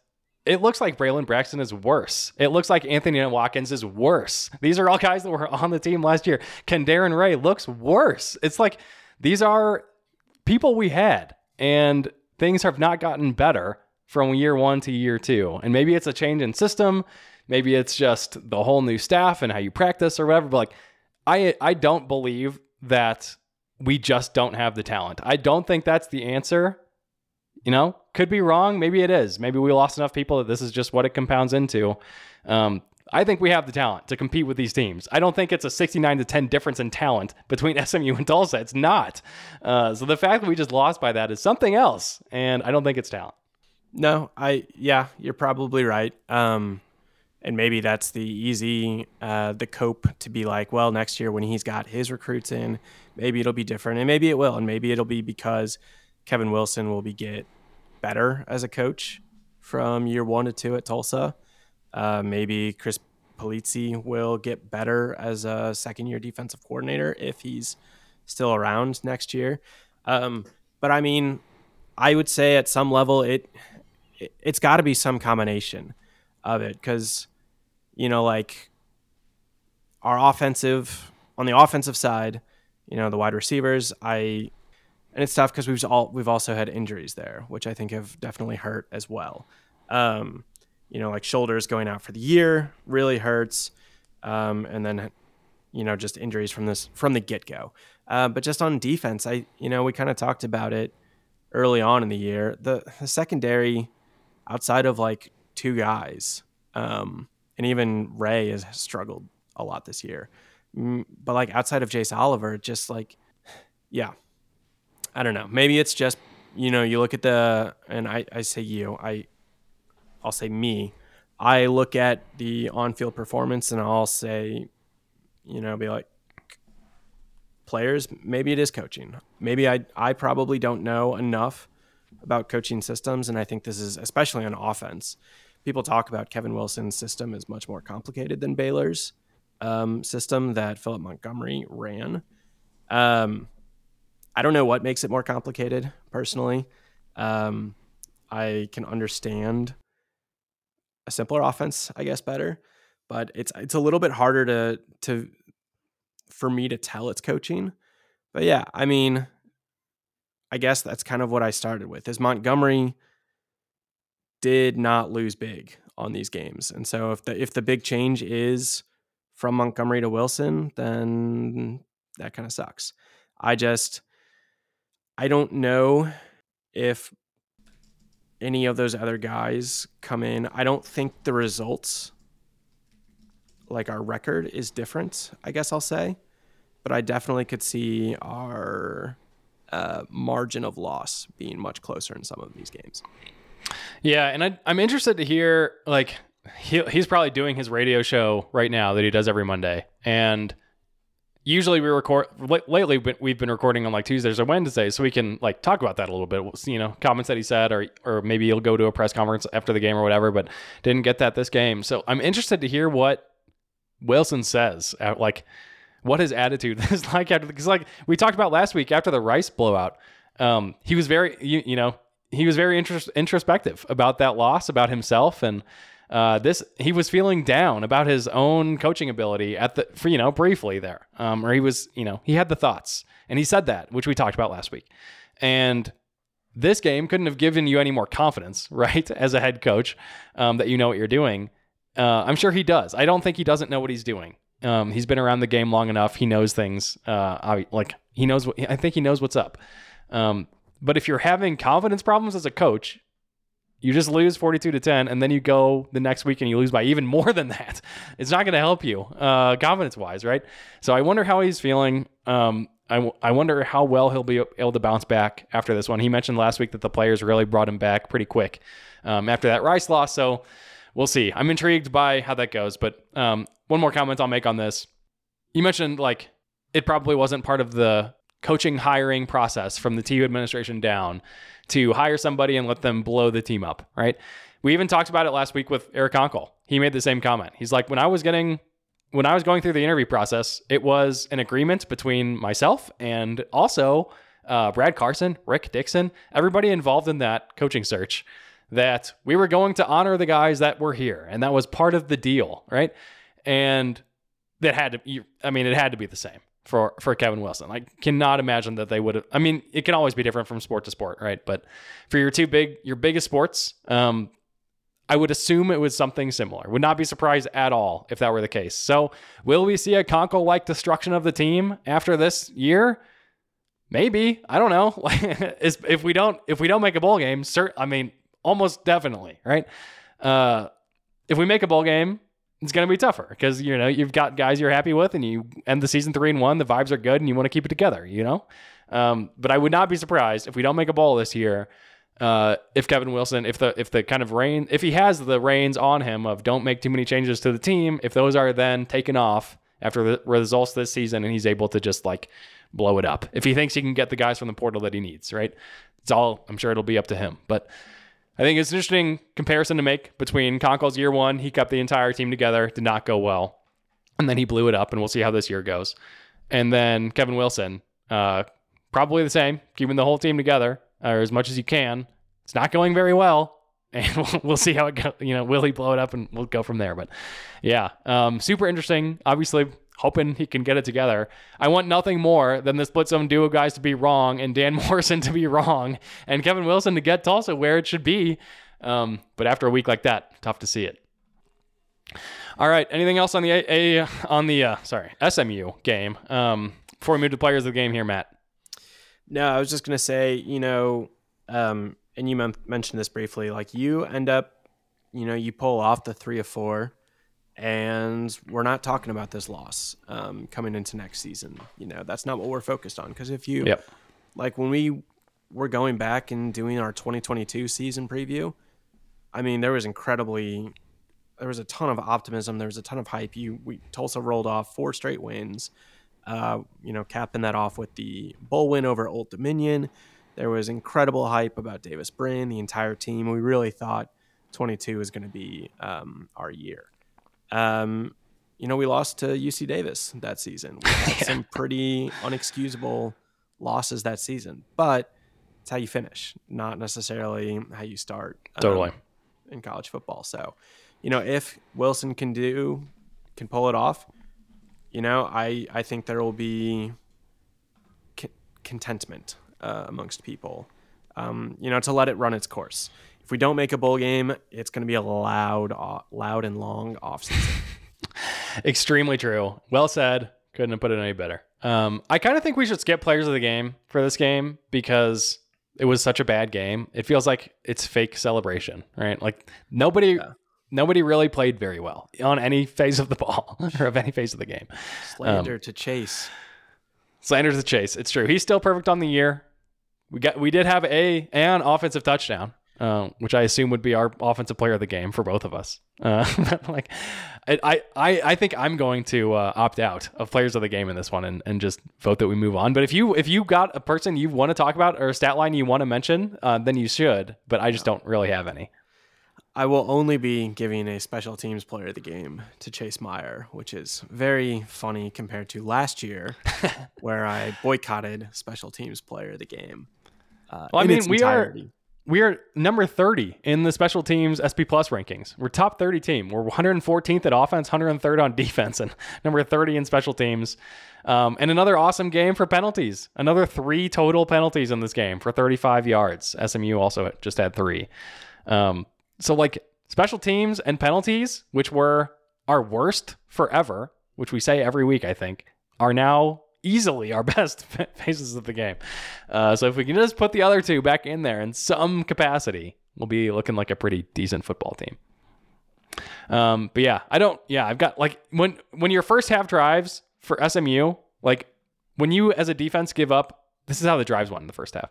it looks like Braylon Braxton is worse. It looks like Anthony Watkins is worse. These are all guys that were on the team last year. KenDarren Ray looks worse. It's like these are people we had, and things have not gotten better from year one to year two. And maybe it's a change in system. Maybe it's just the whole new staff and how you practice or whatever. But like, I I don't believe that we just don't have the talent. I don't think that's the answer. You know, could be wrong. Maybe it is. Maybe we lost enough people that this is just what it compounds into. Um, I think we have the talent to compete with these teams. I don't think it's a 69 to 10 difference in talent between SMU and Tulsa. It's not. Uh, so the fact that we just lost by that is something else, and I don't think it's talent. No, I yeah, you're probably right. Um, and maybe that's the easy uh, the cope to be like, well, next year when he's got his recruits in, maybe it'll be different, and maybe it will, and maybe it'll be because Kevin Wilson will be get better as a coach from year one to two at Tulsa. Uh, maybe Chris Polizzi will get better as a second year defensive coordinator if he's still around next year. Um, but I mean, I would say at some level it, it has got to be some combination of it because you know like our offensive on the offensive side, you know the wide receivers. I and it's tough because we've all we've also had injuries there, which I think have definitely hurt as well. Um, you know, like shoulders going out for the year really hurts, um, and then you know just injuries from this from the get go. Uh, but just on defense, I you know we kind of talked about it early on in the year. The, the secondary, outside of like two guys, um, and even Ray has struggled a lot this year. But like outside of Jace Oliver, just like yeah, I don't know. Maybe it's just you know you look at the and I I say you I I'll say me. I look at the on-field performance and I'll say, you know, be like players. Maybe it is coaching. Maybe I I probably don't know enough about coaching systems, and I think this is especially on offense. People talk about Kevin Wilson's system is much more complicated than Baylor's um, system that Philip Montgomery ran. Um, I don't know what makes it more complicated personally. Um, I can understand a simpler offense, I guess, better, but it's it's a little bit harder to to for me to tell it's coaching. But yeah, I mean, I guess that's kind of what I started with. Is Montgomery did not lose big on these games, and so if the if the big change is from Montgomery to Wilson, then that kind of sucks. I just I don't know if any of those other guys come in. I don't think the results, like our record, is different, I guess I'll say. But I definitely could see our uh, margin of loss being much closer in some of these games. Yeah, and I, am interested to hear, like, he, he's probably doing his radio show right now that he does every Monday. And usually we record lately we've been recording on like Tuesdays or Wednesdays so we can like talk about that a little bit you know comments that he said or or maybe he'll go to a press conference after the game or whatever but didn't get that this game. So I'm interested to hear what Wilson says like what his attitude is like after because like we talked about last week after the Rice blowout um he was very you, you know he was very intros- introspective about that loss about himself and uh, this he was feeling down about his own coaching ability at the for, you know briefly there. Um, or he was you know he had the thoughts. And he said that which we talked about last week. And this game couldn't have given you any more confidence right as a head coach um, that you know what you're doing. Uh, i'm sure he does. I don't think he doesn't know what he's doing. Um, he's been around the game long enough. He knows things uh, like he knows what i think he knows what's up. Um, but if you're having confidence problems as a coach you just lose 42 to 10 and then you go the next week and you lose by even more than that. It's not going to help you uh, confidence wise right? So i wonder how he's feeling. Um, I, w- I wonder how well he'll be able to bounce back after this one. He mentioned last week that the players really brought him back pretty quick um, after that rice loss so we'll see. I'm intrigued by how that goes but um, one more comment i'll make on this. You mentioned like it probably wasn't part of the coaching hiring process from the TU administration down to hire somebody and let them blow the team up, right? We even talked about it last week with Eric Konkol. He made the same comment. He's like, when I was getting, when I was going through the interview process, it was an agreement between myself and also uh, Brad Carson, Rick Dickson, everybody involved in that coaching search that we were going to honor the guys that were here. And that was part of the deal, right? And that had to, I mean, it had to be the same for for Kevin Wilson. I cannot imagine that they would have. I mean, it can always be different from sport to sport, right? But for your two big, your biggest sports, um, I would assume it was something similar. Would not be surprised at all if that were the case. So, will we see a Konkol like destruction of the team after this year? Maybe I don't know. if we don't if we don't make a bowl game, cert, I mean, almost definitely, right? Uh, if we make a bowl game, it's going to be tougher because you know you've got guys you're happy with and you end the season three and one the vibes are good and you want to keep it together you know? Um, but i would not be surprised if we don't make a bowl this year uh, if kevin wilson if the if the kind of reign if he has the reins on him of don't make too many changes to the team if those are then taken off after the results this season and he's able to just like blow it up. If he thinks he can get the guys from the portal that he needs right? It's all i'm sure it'll be up to him but I think it's an interesting comparison to make between Konkol's year one. He kept the entire team together, did not go well. And then he blew it up, and we'll see how this year goes. And then Kevin Wilson, uh, probably the same, keeping the whole team together or as much as you can. It's not going very well, and we'll, we'll see how it goes. You know, will he blow it up, and we'll go from there. But yeah, um, super interesting. Obviously, hoping he can get it together. I want nothing more than the split zone duo guys to be wrong and Dan Morrison to be wrong and Kevin Wilson to get Tulsa where it should be. Um, but after a week like that, tough to see it. All right. Anything else on the A, a on the uh, sorry SMU game? Um, before we move to players of the game here, Matt. No, I was just gonna say, you know, um, and you mentioned this briefly. Like you end up, you know, you pull off the three of four and we're not talking about this loss um, coming into next season. You know, that's not what we're focused on. Because if you, yep. like, when we were going back and doing our 2022 season preview, I mean, there was incredibly, there was a ton of optimism. There was a ton of hype. You, we Tulsa rolled off four straight wins. Uh, you know, capping that off with the bowl win over Old Dominion. There was incredible hype about Davis Brin, the entire team. We really thought 22 was going to be um, our year. Um, you know, we lost to UC Davis that season. We had yeah. some pretty unexcusable losses that season, but it's how you finish, not necessarily how you start. Um, totally. In college football. So, you know, if Wilson can do, can pull it off, you know, I, I think there will be contentment uh, amongst people, um, you know, to let it run its course if we don't make a bowl game, it's going to be a loud, loud and long offseason. Extremely true. Well said. Couldn't have put it any better. Um, I kind of think we should skip players of the game for this game because it was such a bad game. It feels like it's fake celebration, right? Like nobody, yeah. nobody really played very well on any phase of the ball or of any phase of the game. Slander um, to Chase. Slander to Chase. It's true. He's still perfect on the year. We got we did have a an offensive touchdown uh, which I assume would be our offensive player of the game for both of us. Uh, like, I, I, I think I'm going to uh, opt out of players of the game in this one and, and just vote that we move on. But if you if you got a person you want to talk about or a stat line you want to mention, uh, then you should. But I just don't really have any. I will only be giving a special teams player of the game to Chase Meyer, which is very funny compared to last year, where I boycotted special teams player of the game. Uh, well, I mean, we are we are number 30 in the special teams SP Plus rankings. We're top 30 team. We're 114th at offense, 103rd on defense, and number 30 in special teams. Um, and another awesome game for penalties. Another three total penalties in this game for 35 yards. SMU also just had three. Um, so, like, special teams and penalties, which were our worst forever, which we say every week, I think, are now easily our best phases of the game. Uh, so if we can just put the other two back in there in some capacity, we'll be looking like a pretty decent football team. Um, but yeah, I don't. Yeah, I've got like when when your first half drives for SMU, like when you as a defense give up. This is how the drives went in the first half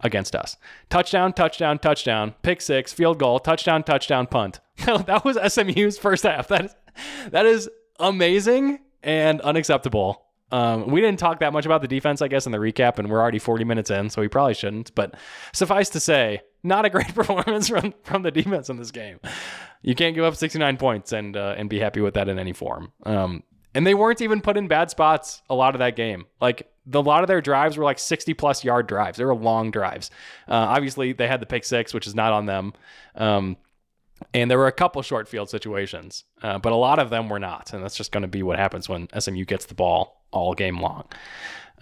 against us. Touchdown, touchdown, touchdown, pick six, field goal, touchdown, touchdown, punt. that was SMU's first half. That is that is amazing and unacceptable um, we didn't talk that much about the defense, I guess, in the recap, and we're already 40 minutes in, so we probably shouldn't. But suffice to say, not a great performance from, from the defense in this game. You can't give up 69 points and uh, and be happy with that in any form. Um, and they weren't even put in bad spots a lot of that game. Like the, a lot of their drives were like 60 plus yard drives. They were long drives. Uh, obviously, they had the pick six, which is not on them. Um, and there were a couple short field situations, uh, but a lot of them were not. And that's just going to be what happens when SMU gets the ball all game long.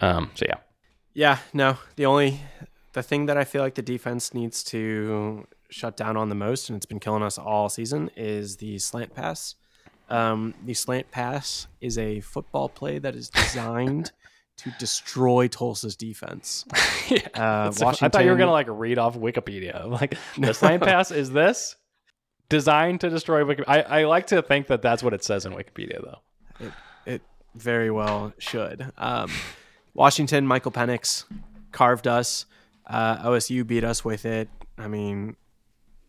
Um, so yeah. Yeah, no. The only the thing that I feel like the defense needs to shut down on the most, and it's been killing us all season, is the slant pass. Um, the slant pass is a football play that is designed to destroy Tulsa's defense. yeah, uh, Washington, I thought you were gonna like read off Wikipedia. Like the slant pass is this designed to destroy Wikipedia. I, I like to think that that's what it says in Wikipedia, though. It, it very well should. Um, Washington, Michael Penix carved us. Uh, OSU beat us with it. I mean,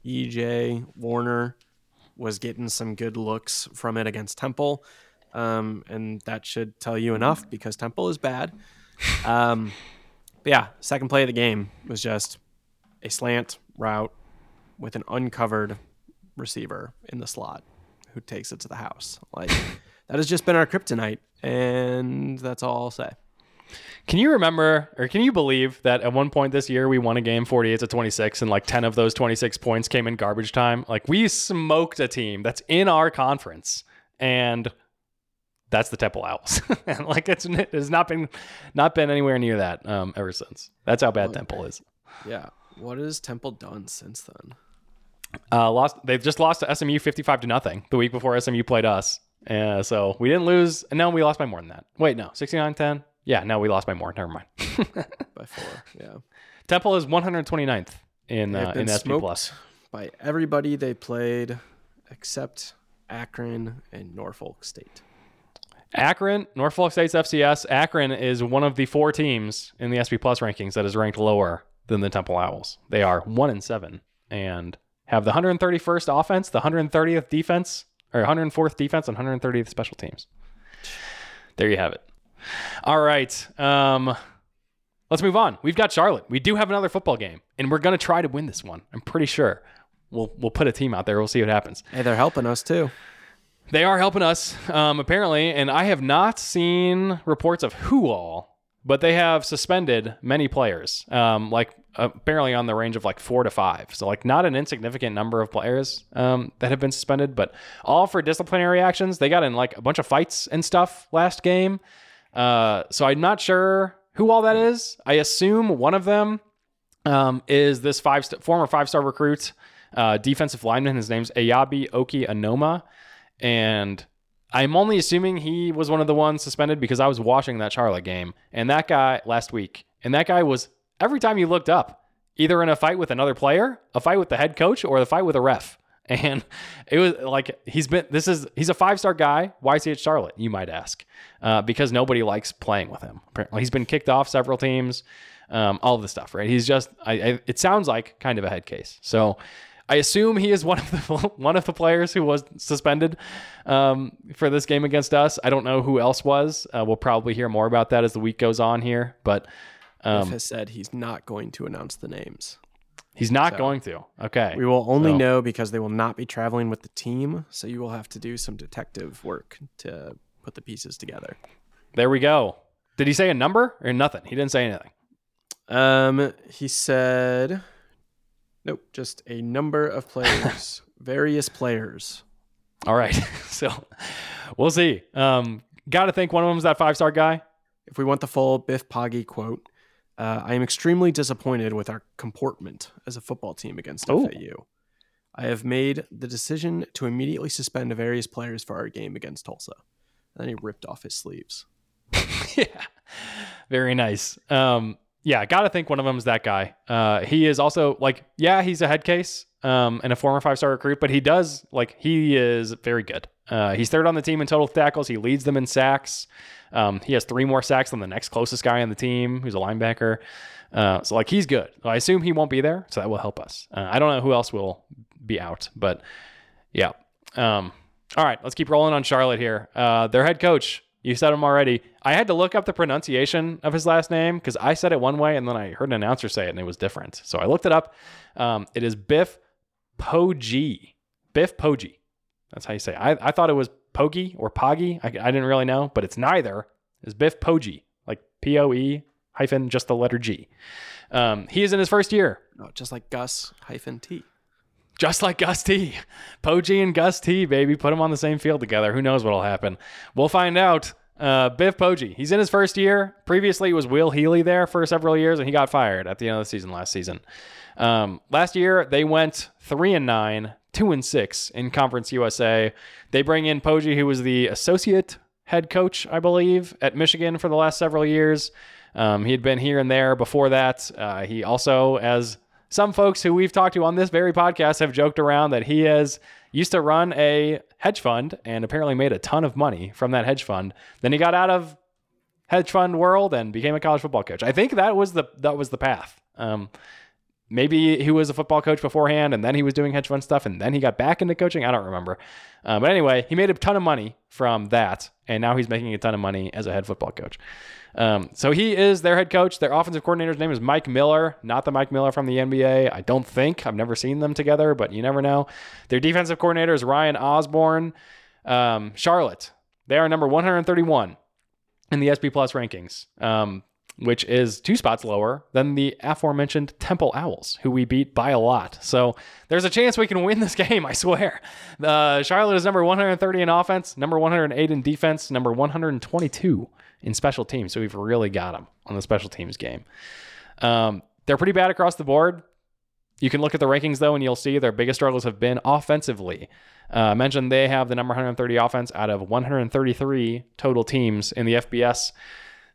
EJ Warner was getting some good looks from it against Temple. Um, and that should tell you enough because Temple is bad. Um, but yeah, second play of the game was just a slant route with an uncovered receiver in the slot who takes it to the house. Like that has just been our kryptonite, and that's all I'll say. Can you remember or can you believe that at one point this year we won a game 48 to 26 and like 10 of those 26 points came in garbage time? Like we smoked a team that's in our conference and that's the Temple Owls. and like it's it has not been not been anywhere near that um, ever since. That's how bad Temple is. Yeah. What has Temple done since then? Uh, lost. They've just lost to SMU fifty-five to nothing the week before SMU played us. Uh, so we didn't lose, and now we lost by more than that. Wait, no, 69-10? Yeah, no, we lost by more. Never mind. by four. Yeah. Temple is 129th in uh, in SP plus by everybody they played except Akron and Norfolk State. Akron, Norfolk State's FCS. Akron is one of the four teams in the SP Plus rankings that is ranked lower than the Temple Owls. They are one and seven, and have the 131st offense, the 130th defense, or 104th defense, and 130th special teams. There you have it. All right. Um, let's move on. We've got Charlotte. We do have another football game, and we're going to try to win this one. I'm pretty sure. We'll we'll put a team out there. We'll see what happens. Hey, they're helping us too. They are helping us, um, apparently, and I have not seen reports of who all, but they have suspended many players. Um, like apparently on the range of like four to five. So like not an insignificant number of players um, that have been suspended, but all for disciplinary actions. They got in like a bunch of fights and stuff last game. Uh, so I'm not sure who all that is. I assume one of them um, is this five st- former five star recruit, uh, defensive lineman. His name's Eyabi Oki Anoma, and I'm only assuming he was one of the ones suspended because I was watching that Charlotte game and that guy last week, and that guy was every time you looked up, either in a fight with another player, a fight with the head coach, or the fight with a ref. And it was like he's been this is he's a five star guy. Why is he at Charlotte? You might ask, uh, because nobody likes playing with him. Apparently, he's been kicked off several teams. Um, all of the stuff, right? He's just I, I, it sounds like kind of a head case. So I assume he is one of the one of the players who was suspended um, for this game against us. I don't know who else was. Uh, we'll probably hear more about that as the week goes on here, but. Um, has said he's not going to announce the names. He's not so going to. Okay. We will only so. know because they will not be traveling with the team. So you will have to do some detective work to put the pieces together. There we go. Did he say a number or nothing? He didn't say anything. Um, he said, nope, just a number of players, various players. All right. so we'll see. Um, got to think one of them is that five star guy. If we want the full Biff Poggi quote, uh, I am extremely disappointed with our comportment as a football team against Ooh. FAU. I have made the decision to immediately suspend various players for our game against Tulsa. And then he ripped off his sleeves. yeah, very nice. Um, yeah, got to think one of them is that guy. Uh, he is also like, yeah, he's a head case um, and a former five star recruit, but he does like he is very good. Uh, he's third on the team in total tackles. He leads them in sacks. Um, he has three more sacks than the next closest guy on the team, who's a linebacker. Uh, so like he's good. I assume he won't be there, so that will help us. Uh, I don't know who else will be out, but yeah. Um, all right, let's keep rolling on Charlotte here. Uh, their head coach, you said him already. I had to look up the pronunciation of his last name because I said it one way and then I heard an announcer say it and it was different. So I looked it up. Um, it is Biff Poggi. Biff Poggi. That's how you say it. I, I thought it was Poggy or Poggy. I, I didn't really know, but it's neither. It's Biff Poggi, like P O E hyphen just the letter G. Um, he is in his first year. Oh, just like Gus hyphen T. Just like Gus T. Poggi and Gus T, baby. Put them on the same field together. Who knows what'll happen? We'll find out. Uh, Biff Poggi. He's in his first year. Previously, it was Will Healy there for several years, and he got fired at the end of the season last season. Um, last year, they went three and nine, two and six in Conference USA. They bring in Poggi, who was the associate head coach, I believe, at Michigan for the last several years. Um, he had been here and there before that. Uh, he also, as some folks who we've talked to on this very podcast have joked around that he has used to run a hedge fund and apparently made a ton of money from that hedge fund. Then he got out of hedge fund world and became a college football coach. I think that was the that was the path. Um, maybe he was a football coach beforehand and then he was doing hedge fund stuff and then he got back into coaching. I don't remember. Uh, but anyway, he made a ton of money from that and now he's making a ton of money as a head football coach. Um, so he is their head coach. Their offensive coordinator's name is Mike Miller, not the Mike Miller from the NBA. I don't think. I've never seen them together, but you never know. Their defensive coordinator is Ryan Osborne. Um, Charlotte, they are number 131 in the SP Plus rankings. Um, which is two spots lower than the aforementioned Temple Owls, who we beat by a lot. So there's a chance we can win this game, I swear. Uh, Charlotte is number 130 in offense, number 108 in defense, number 122 in special teams. So we've really got them on the special teams game. Um, they're pretty bad across the board. You can look at the rankings though, and you'll see their biggest struggles have been offensively. Uh, I mentioned they have the number 130 offense out of 133 total teams in the FBS.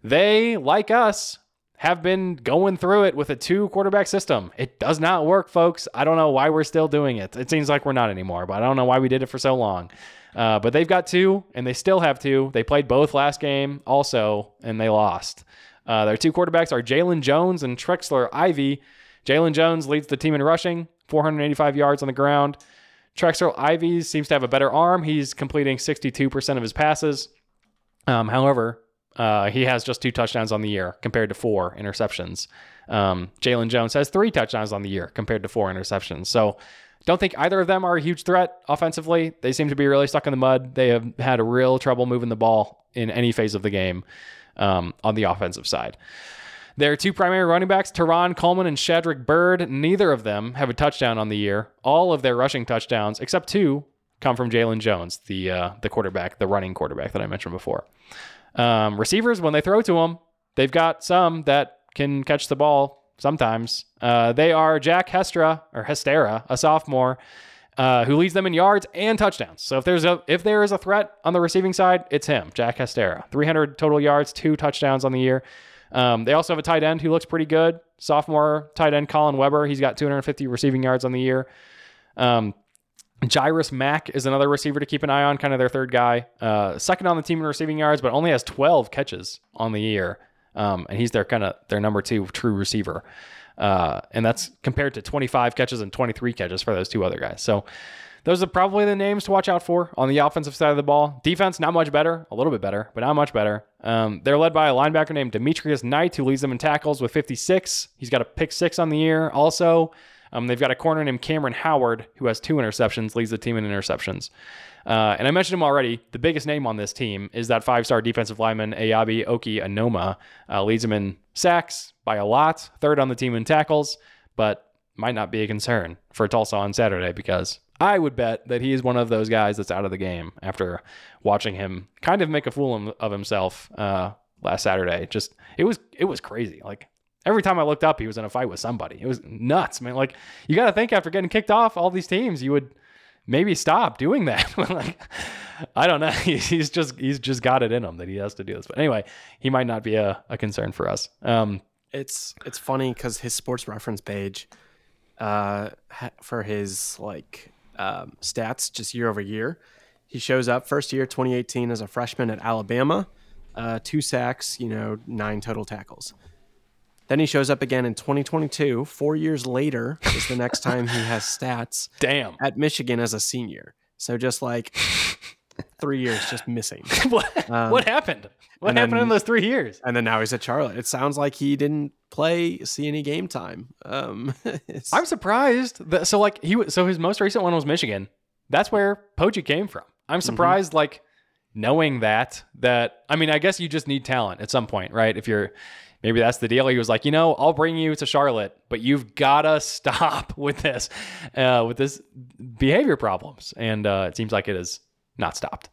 They, like us, have been going through it with a two quarterback system. It does not work, folks. I don't know why we're still doing it. It seems like we're not anymore, but I don't know why we did it for so long. Uh, but they've got two, and they still have two. They played both last game also, and they lost. Uh, their two quarterbacks are Jalen Jones and Trexler Ivy. Jalen Jones leads the team in rushing, 485 yards on the ground. Trexler Ivy seems to have a better arm. He's completing 62% of his passes. Um, however, uh, he has just two touchdowns on the year compared to four interceptions. Um, Jalen Jones has three touchdowns on the year compared to four interceptions. So don't think either of them are a huge threat offensively. They seem to be really stuck in the mud. They have had a real trouble moving the ball in any phase of the game um, on the offensive side. Their two primary running backs, Teron Coleman and Shadrick Byrd, neither of them have a touchdown on the year. All of their rushing touchdowns, except two, come from Jalen Jones, the uh, the quarterback, the running quarterback that I mentioned before. Um, receivers, when they throw to them, they've got some that can catch the ball sometimes. Uh, they are Jack Hestra or Hestera, a sophomore, uh, who leads them in yards and touchdowns. So if there's a if there is a threat on the receiving side, it's him, Jack Hestera. 300 total yards, two touchdowns on the year. Um, they also have a tight end who looks pretty good. Sophomore tight end Colin Weber. He's got 250 receiving yards on the year. Um, Jairus Mack is another receiver to keep an eye on, kind of their third guy. Uh, second on the team in receiving yards, but only has 12 catches on the year. Um, and he's their kind of their number two true receiver. Uh, and that's compared to 25 catches and 23 catches for those two other guys. So those are probably the names to watch out for on the offensive side of the ball. Defense, not much better, a little bit better, but not much better. Um, they're led by a linebacker named Demetrius Knight, who leads them in tackles with 56. He's got a pick six on the year. Also, um, they've got a corner named Cameron Howard, who has two interceptions, leads the team in interceptions. Uh, and I mentioned him already. The biggest name on this team is that five-star defensive lineman Eyabi Oki Anoma. Uh, leads him in sacks by a lot, third on the team in tackles, but might not be a concern for Tulsa on Saturday because I would bet that he is one of those guys that's out of the game after watching him kind of make a fool of himself uh, last Saturday. Just it was it was crazy. Like every time I looked up, he was in a fight with somebody. It was nuts, man. Like you got to think after getting kicked off all these teams, you would maybe stop doing that. like, I don't know. He's just he's just got it in him that he has to do this. But anyway, he might not be a, a concern for us. Um, it's it's funny because his sports reference page, uh, for his like um, stats just year over year, he shows up first year 2018 as a freshman at Alabama, uh, two sacks, you know, nine total tackles. Then he shows up again in 2022. Four years later is the next time he has stats. Damn. At Michigan as a senior. So just like three years just missing. what, um, what happened? What happened then, in those three years? And then now he's at Charlotte. It sounds like he didn't play, see any game time. Um, I'm surprised. That, so like he, so his most recent one was Michigan. That's where Poggi came from. I'm mm-hmm. surprised, mm-hmm. like knowing that. That I mean, I guess you just need talent at some point, right? If you're maybe that's the deal. He was like, you know, I'll bring you to Charlotte, but you've got to stop with this, uh, with this behavior problems. And uh, it seems like it has not stopped.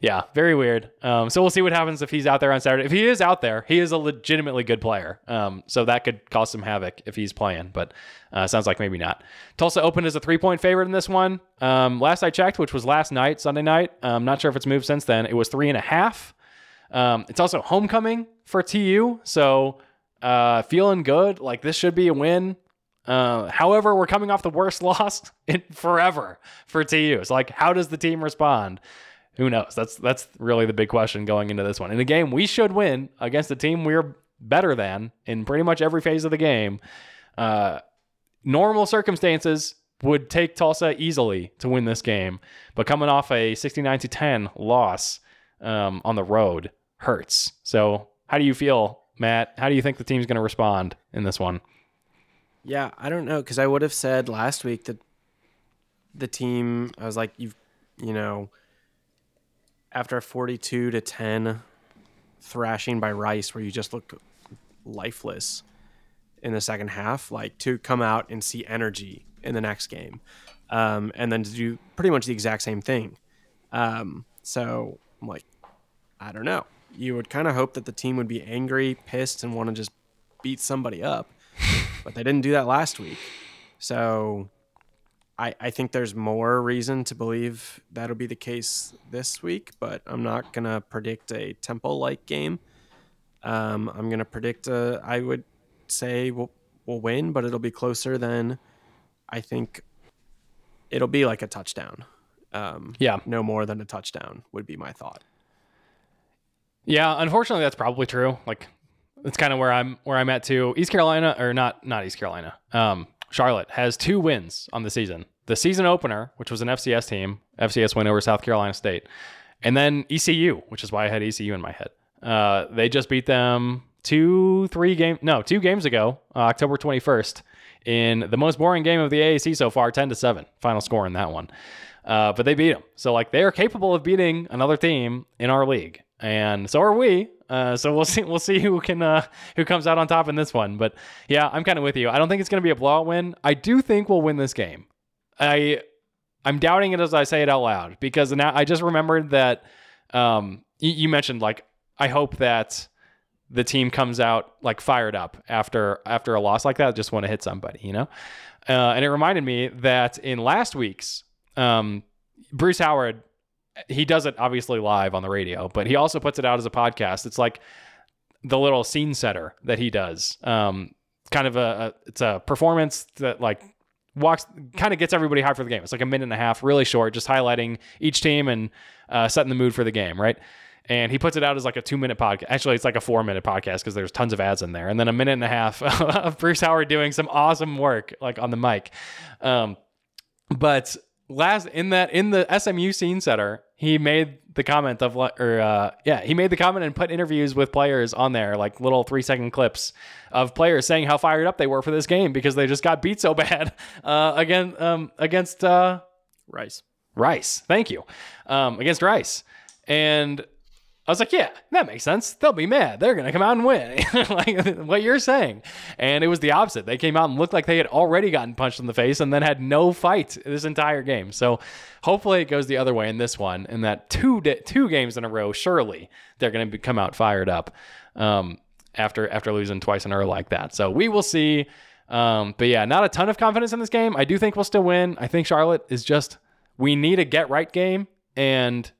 Yeah, very weird. Um, so we'll see what happens if he's out there on Saturday. If he is out there, he is a legitimately good player. Um, so that could cause some havoc if he's playing, but uh, sounds like maybe not. Tulsa opened as a three point favorite in this one. Um, last I checked, which was last night, Sunday night. I'm um, not sure if it's moved since then. It was three and a half. Um, it's also homecoming for TU, so uh, feeling good. Like this should be a win. Uh, however, we're coming off the worst loss in forever for TU. So, like, how does the team respond? Who knows? That's that's really the big question going into this one. In a game we should win against a team we're better than in pretty much every phase of the game. Uh, normal circumstances would take Tulsa easily to win this game, but coming off a 69 to 10 loss um, on the road, hurts. So, how do you feel, Matt? How do you think the team's going to respond in this one? Yeah, I don't know because I would have said last week that the team. I was like, you've, you know, after a forty-two to ten thrashing by Rice, where you just look lifeless in the second half, like to come out and see energy in the next game, um, and then to do pretty much the exact same thing. Um, so I'm like, I don't know you would kind of hope that the team would be angry, pissed, and want to just beat somebody up. but they didn't do that last week. So I, I think there's more reason to believe that'll be the case this week, but I'm not going to predict a Temple like game. Um, I'm going to predict, a, I would say we'll, we'll win, but it'll be closer than I think it'll be like a touchdown. Um, yeah. No more than a touchdown would be my thought. Yeah, unfortunately, that's probably true. Like, it's kind of where I'm where I'm at too. East Carolina, or not not East Carolina. Um, Charlotte has two wins on the season. The season opener, which was an FCS team, FCS win over South Carolina State, and then ECU, which is why I had ECU in my head. Uh, they just beat them two, three game, no, two games ago, uh, October 21st, in the most boring game of the AAC so far, 10 to seven, final score in that one. Uh, but they beat them, so like they are capable of beating another team in our league and so are we. Uh, so we'll see. We'll see who can uh, who comes out on top in this one. But yeah, I'm kind of with you. I don't think it's going to be a blowout win. I do think we'll win this game. I I'm doubting it as I say it out loud because now I just remembered that um, you, you mentioned like I hope that the team comes out like fired up after after a loss like that. Just want to hit somebody, you know. Uh, and it reminded me that in last week's um, Bruce Howard he does it obviously live on the radio, but he also puts it out as a podcast. It's like the little scene setter that he does. Um, kind of a, a, it's a performance that like walks kind of gets everybody hyped for the game. It's like a minute and a half, really short, just highlighting each team and uh, setting the mood for the game, right? And he puts it out as like a two minute podcast. Actually, it's like a four minute podcast because there's tons of ads in there. And then a minute and a half of Bruce Howard doing some awesome work, like on the mic. Um, but last in that in the SMU scene setter, he made the comment of or uh, yeah, he made the comment and put interviews with players on there, like little three second clips of players saying how fired up they were for this game because they just got beat so bad uh, again um, against uh, Rice. Rice. Thank you um, against Rice, and I was like, yeah, that makes sense. They'll be mad. They're going to come out and win, like what you're saying. And it was the opposite. They came out and looked like they had already gotten punched in the face and then had no fight this entire game. So hopefully it goes the other way in this one. And that two di- two games in a row, surely they're going to come out fired up um, after after losing twice in a row like that. So we will see. Um, but yeah, not a ton of confidence in this game. I do think we'll still win. I think Charlotte is just we need a get right game and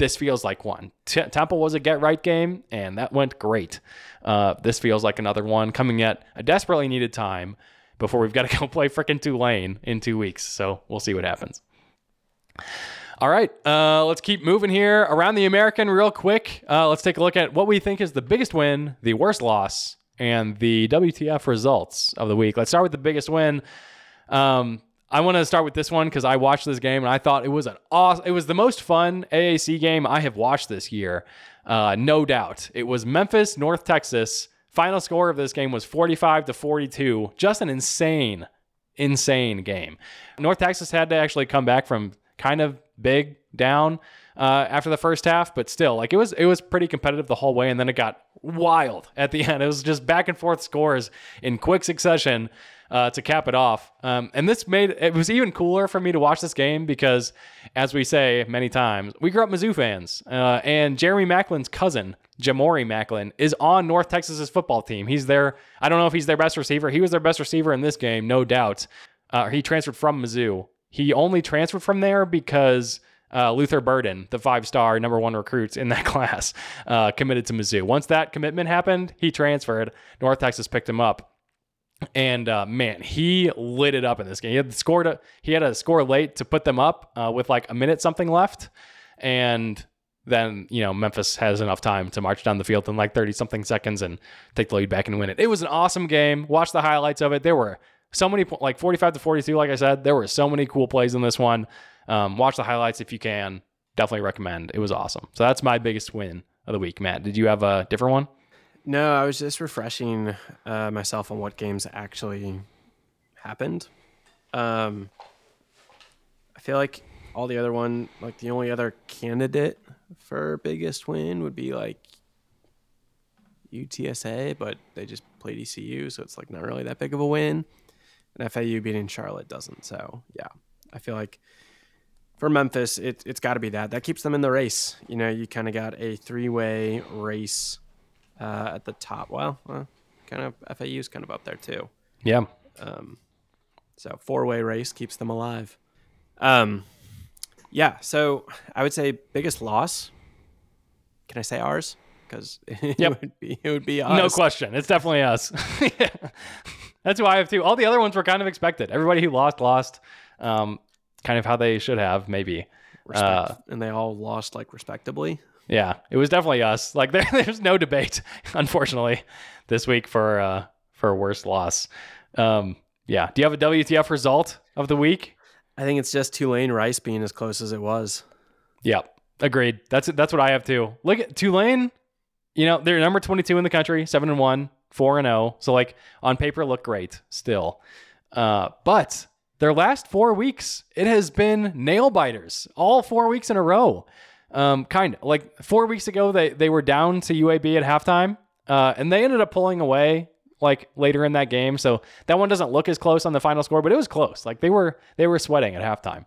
this feels like one. T- Temple was a get right game, and that went great. Uh, this feels like another one coming at a desperately needed time before we've got to go play freaking Tulane in two weeks. So we'll see what happens. All right, uh, let's keep moving here around the American real quick. Uh, let's take a look at what we think is the biggest win, the worst loss, and the WTF results of the week. Let's start with the biggest win. Um, I want to start with this one because I watched this game and I thought it was an awesome. It was the most fun AAC game I have watched this year, uh, no doubt. It was Memphis North Texas. Final score of this game was 45 to 42. Just an insane, insane game. North Texas had to actually come back from kind of big down uh, after the first half, but still, like it was, it was pretty competitive the whole way, and then it got wild at the end. It was just back and forth scores in quick succession uh, to cap it off. Um, and this made it was even cooler for me to watch this game because, as we say many times, we grew up Mizzou fans, uh, and Jeremy Maclin's cousin, Ja'Mori Maclin, is on North Texas's football team. He's their I don't know if he's their best receiver. He was their best receiver in this game, no doubt. Uh, he transferred from Mizzou. He only transferred from there because. Uh, Luther Burden, the five star number one recruits in that class, uh, committed to Mizzou. Once that commitment happened, he transferred. North Texas picked him up and uh, man, he lit it up in this game. He had scored. A, he had a score late to put them up uh, with like a minute something left, and then you know Memphis has enough time to march down the field in like thirty something seconds and take the lead back and win it. It was an awesome game. Watch the highlights of it. There were so many like forty five to forty two. Like I said, there were so many cool plays in this one. Um, watch the highlights if you can. Definitely recommend. It was awesome. So that's my biggest win of the week. Matt, did you have a different one? No, I was just refreshing uh, myself on what games actually happened. Um, I feel like all the other one, like the only other candidate for biggest win would be like UTSA, but they just played ECU, so it's like not really that big of a win. And FAU beating Charlotte doesn't. So yeah, I feel like for Memphis, it, it's got to be that. That keeps them in the race. You know, you kind of got a three way race uh, at the top. Well, kind of FAU is kind of up there too. Yeah. Um, so four way race keeps them alive. Um, yeah. So I would say biggest loss. Can I say ours? Because it Yep. would be it would be us. No question. It's definitely us. Yeah. That's who I have too. All the other ones were kind of expected. Everybody who lost, lost. Um, kind of how they should have, maybe. Respect- Uh, and they all lost like respectably. Yeah, it was definitely us. Like there, there's no debate, unfortunately, this week for uh, for worst loss. Um, yeah. Do you have a WTF result of the week? I think it's just Tulane Rice being as close as it was. Yep. Agreed. That's that's what I have too. Look at Tulane. You know, they're number 22 in the country, 7 and 1, 4 and 0. So like on paper look great still. Uh, but their last 4 weeks, it has been nail biters. All 4 weeks in a row. Um, kind of like 4 weeks ago they they were down to UAB at halftime. Uh, and they ended up pulling away like later in that game. So that one doesn't look as close on the final score, but it was close. Like they were they were sweating at halftime.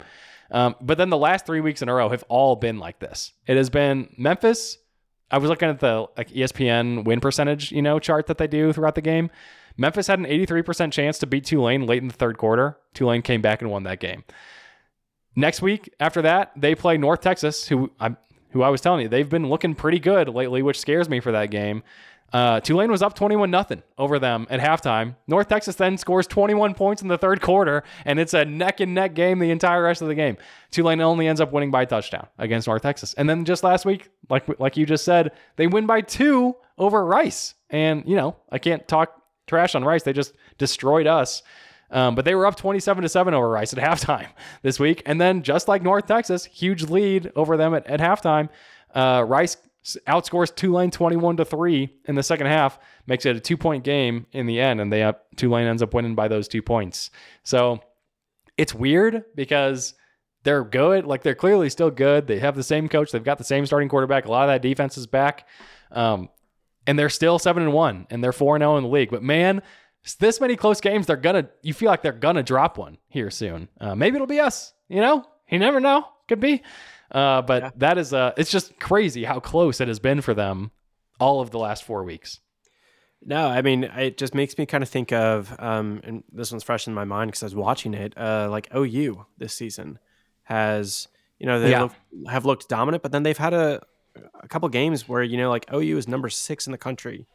Um, but then the last three weeks in a row have all been like this. It has been Memphis. I was looking at the like ESPN win percentage, you know, chart that they do throughout the game. Memphis had an 83% chance to beat Tulane late in the third quarter. Tulane came back and won that game. Next week, after that, they play North Texas, who I who I was telling you they've been looking pretty good lately, which scares me for that game. Uh, Tulane was up 21 nothing over them at halftime. North Texas then scores 21 points in the third quarter, and it's a neck and neck game the entire rest of the game. Tulane only ends up winning by a touchdown against North Texas. And then just last week, like like you just said, they win by two over Rice. And you know, I can't talk trash on Rice. They just destroyed us. Um, but they were up 27 to 7 over Rice at halftime this week. And then, just like North Texas, huge lead over them at, at halftime. Uh, Rice outscores Tulane 21 to 3 in the second half, makes it a two point game in the end. And they up, Tulane ends up winning by those two points. So it's weird because they're good. Like they're clearly still good. They have the same coach. They've got the same starting quarterback. A lot of that defense is back. Um, and they're still seven and one and they're four and zero in the league. But man, this many close games, they're gonna. You feel like they're gonna drop one here soon. Uh, maybe it'll be us. You know, you never know. Could be. Uh, but yeah. that is uh, it's just crazy how close it has been for them all of the last four weeks. No, I mean it just makes me kind of think of, um, and this one's fresh in my mind because I was watching it. Uh, like OU this season has, you know, they yeah. look, have looked dominant, but then they've had a a couple games where you know like OU is number six in the country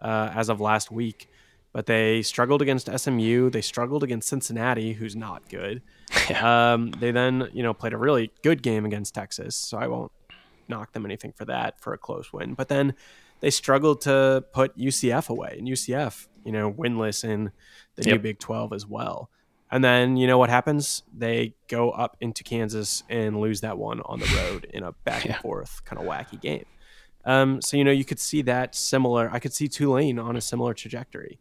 uh, as of last week, but they struggled against SMU. They struggled against Cincinnati, who's not good. Yeah. Um, they then you know played a really good game against Texas, so I won't knock them anything for that for a close win. But then they struggled to put UCF away, and UCF you know winless in the yep. new Big Twelve as well. And then you know what happens? They go up into Kansas and lose that one on the road in a back and forth kind of wacky game. Um, so you know you could see that similar. I could see Tulane on a similar trajectory.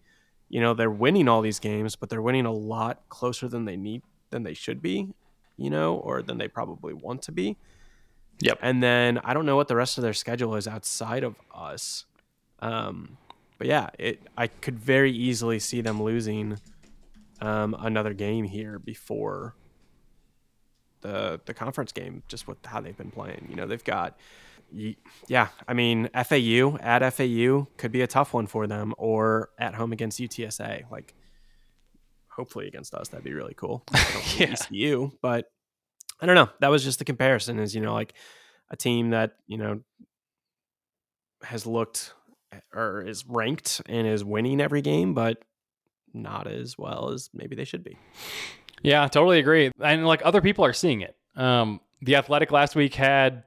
You know they're winning all these games, but they're winning a lot closer than they need than they should be. You know, or than they probably want to be. Yep. And then I don't know what the rest of their schedule is outside of us. Um, but yeah, it I could very easily see them losing um, another game here before the the conference game, just with how they've been playing. You know, they've got yeah, I mean FAU at FAU could be a tough one for them, or at home against UTSA. Like, hopefully against us, that'd be really cool. yeah. ECU, but I don't know. That was just the comparison. Is you know like a team that you know has looked or is ranked and is winning every game, but not as well as maybe they should be. Yeah, totally agree. And like other people are seeing it. Um, the Athletic last week had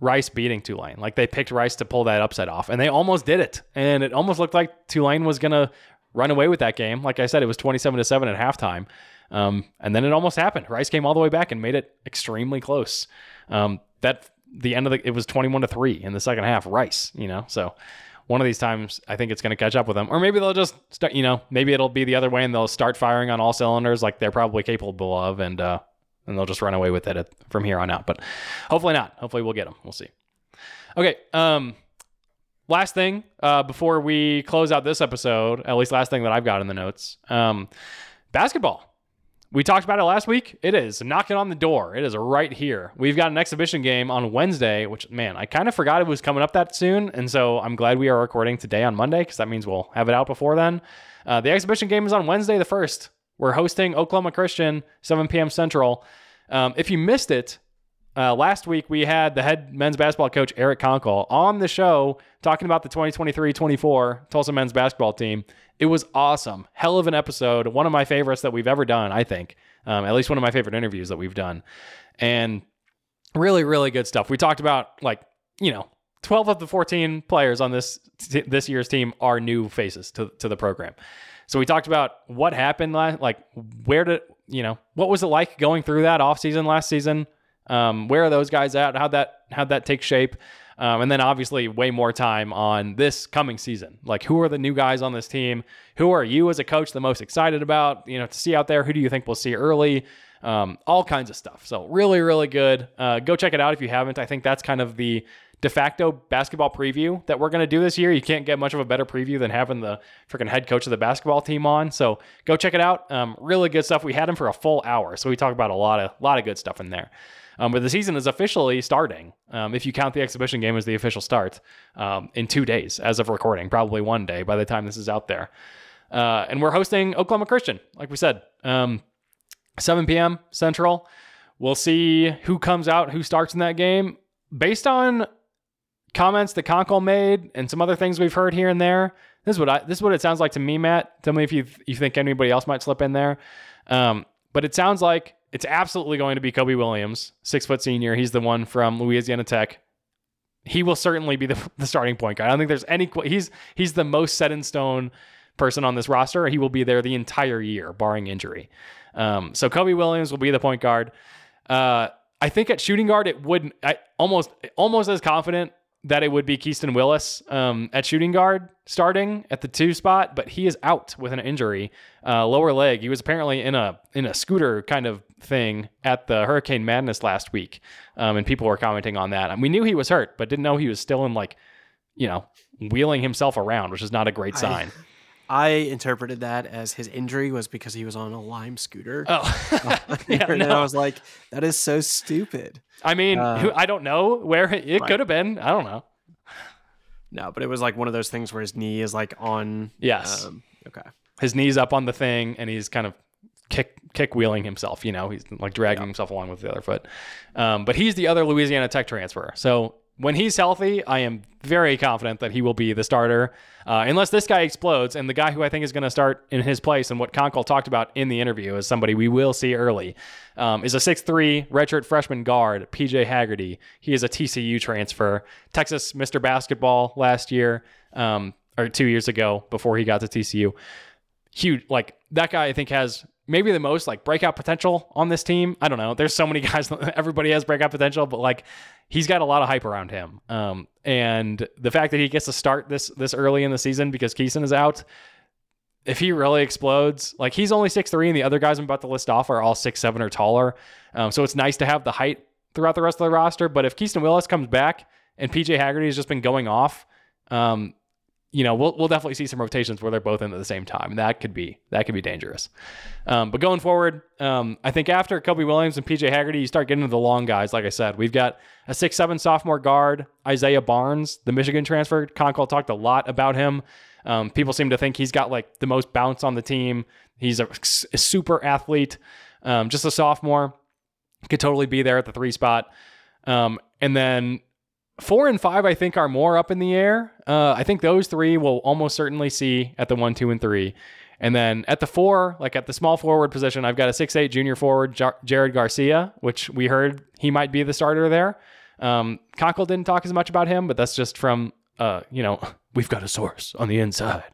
Rice beating Tulane. Like they picked Rice to pull that upset off, and they almost did it. And it almost looked like Tulane was gonna run away with that game. Like I said, it was twenty-seven to seven at halftime, um, and then it almost happened. Rice came all the way back and made it extremely close. Um, that the end of the it was twenty-one to three in the second half. Rice, you know, so one of these times, I think it's going to catch up with them. Or maybe they'll just start, you know, maybe it'll be the other way and they'll start firing on all cylinders like they're probably capable of, and uh, and they'll just run away with it from here on out. But hopefully not. Hopefully we'll get them. We'll see. Okay. Um, last thing uh, before we close out this episode, at least last thing that I've got in the notes. Um, basketball we talked about it last week. It is knocking on the door. It is right here. We've got an exhibition game on Wednesday, which, man, I kind of forgot it was coming up that soon. And so I'm glad we are recording today on Monday because that means we'll have it out before then. Uh, the exhibition game is on Wednesday the 1st. We're hosting Oklahoma Christian, 7 p.m. Central. Um, if you missed it, uh, last week we had the head men's basketball coach Eric Konkol on the show talking about the 2023-24 Tulsa men's basketball team. It was awesome. Hell of an episode. One of my favorites that we've ever done, I think. Um, at least one of my favorite interviews that we've done. And really, really good stuff. We talked about like, you know, 12 of the 14 players on this this year's team are new faces to, to the program. So we talked about what happened last, like where did, you know, what was it like going through that off season last season? Um, where are those guys at? How'd that, how'd that take shape? Um, and then obviously way more time on this coming season. Like who are the new guys on this team? Who are you as a coach the most excited about? You know, to see out there. Who do you think we'll see early? Um, all kinds of stuff. So really, really good. Uh, go check it out if you haven't. I think that's kind of the de facto basketball preview that we're going to do this year. You can't get much of a better preview than having the freaking head coach of the basketball team on. So go check it out. Um, really good stuff. We had him for a full hour, so we talk about a lot of lot of good stuff in there. Um, but the season is officially starting, um, if you count the exhibition game as the official start, um, in two days as of recording, probably one day by the time this is out there. Uh, and we're hosting Oklahoma Christian, like we said, um, 7 p.m. Central. We'll see who comes out, who starts in that game. Based on comments that Konkol made and some other things we've heard here and there. This is what I this is what it sounds like to me, Matt. Tell me if you you think anybody else might slip in there. Um, but it sounds like it's absolutely going to be Cobe Williams, six foot senior. He's the one from Louisiana Tech. He will certainly be the, the starting point guy. I don't think there's any. He's he's the most set in stone person on this roster. He will be there the entire year, barring injury. Um, so Cobe Williams will be the point guard. Uh, I think at shooting guard, it wouldn't. I almost almost as confident that it would be Keaston Willis um, at shooting guard starting at the two spot, but he is out with an injury, uh, lower leg. He was apparently in a in a scooter kind of thing at the Hurricane Madness last week, um, and people were commenting on that. And we knew he was hurt, but didn't know he was still in like, you know, wheeling himself around, which is not a great sign. I, I interpreted that as his injury was because he was on a Lime scooter. Oh, yeah, and no. I was like, that is so stupid. I mean, uh, I don't know where it, it right. could have been. I don't know. No, but it was like one of those things where his knee is like on. Yes. Um, okay. His knee's up on the thing, and he's kind of kick kick wheeling himself. You know, he's like dragging himself along with the other foot. Um, but he's the other Louisiana Tech transfer. So when he's healthy, I am very confident that he will be the starter, uh, unless this guy explodes. And the guy who I think is going to start in his place, and what Konkol talked about in the interview, is somebody we will see early, um, is a 6'3 redshirt freshman guard, PJ Haggerty. He is a TCU transfer, Texas Mr. Basketball last year, um, or two years ago before he got to TCU. Huge, like that guy, I think has maybe the most like breakout potential on this team. I don't know. There's so many guys. Everybody has breakout potential, but like he's got a lot of hype around him. Um, and the fact that he gets to start this this early in the season because Keaston is out, if he really explodes, like he's only six three, and the other guys I'm about to list off are all six seven or taller. Um, so it's nice to have the height throughout the rest of the roster. But if Keaston Willis comes back and PJ Haggerty has just been going off, um, you know, we'll we'll definitely see some rotations where they're both in at the same time. That could be that could be dangerous. Um, but going forward, um, I think after Cobe Williams and PJ Haggerty, you start getting into the long guys. Like I said, we've got a six seven sophomore guard, Isaiah Barnes, the Michigan transfer. Konkol talked a lot about him. Um, people seem to think he's got like the most bounce on the team. He's a, a super athlete. Um, just a sophomore, could totally be there at the three spot. Um, and then four and five, I think, are more up in the air. Uh, I think those three will almost certainly see at the one, two, and three. And then at the four, like at the small forward position, I've got a six-eight junior forward, Jar- Jared Garcia, which we heard he might be the starter there. Um, didn't talk as much about him, but that's just from, uh, you know, we've got a source on the inside.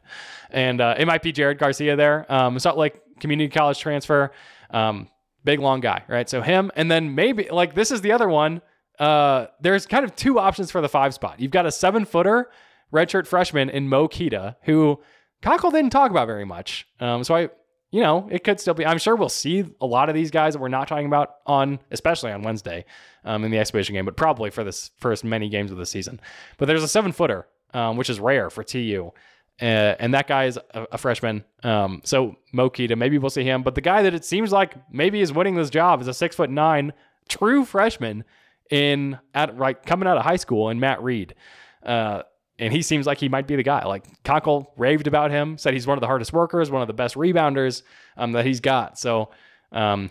And uh, it might be Jared Garcia there. Um, not like Community College transfer. Um, big, long guy, right? So him. And then maybe, like, this is the other one uh, there's kind of two options for the five spot. You've got a seven footer redshirt freshman in Mo Kita, who Konkol didn't talk about very much. Um, so I, you know, it could still be. I'm sure we'll see a lot of these guys that we're not talking about on, especially on Wednesday um, in the exhibition game, but probably for this first many games of the season. But there's a seven footer, um, which is rare for TU. Uh, and that guy is a, a freshman. Um, so Mo Kita, maybe we'll see him. But the guy that it seems like maybe is winning this job is a six foot nine true freshman in at right coming out of high school in Matt Reed. Uh, and he seems like he might be the guy. Like Konkol raved about him, said he's one of the hardest workers, one of the best rebounders um, that he's got. So um,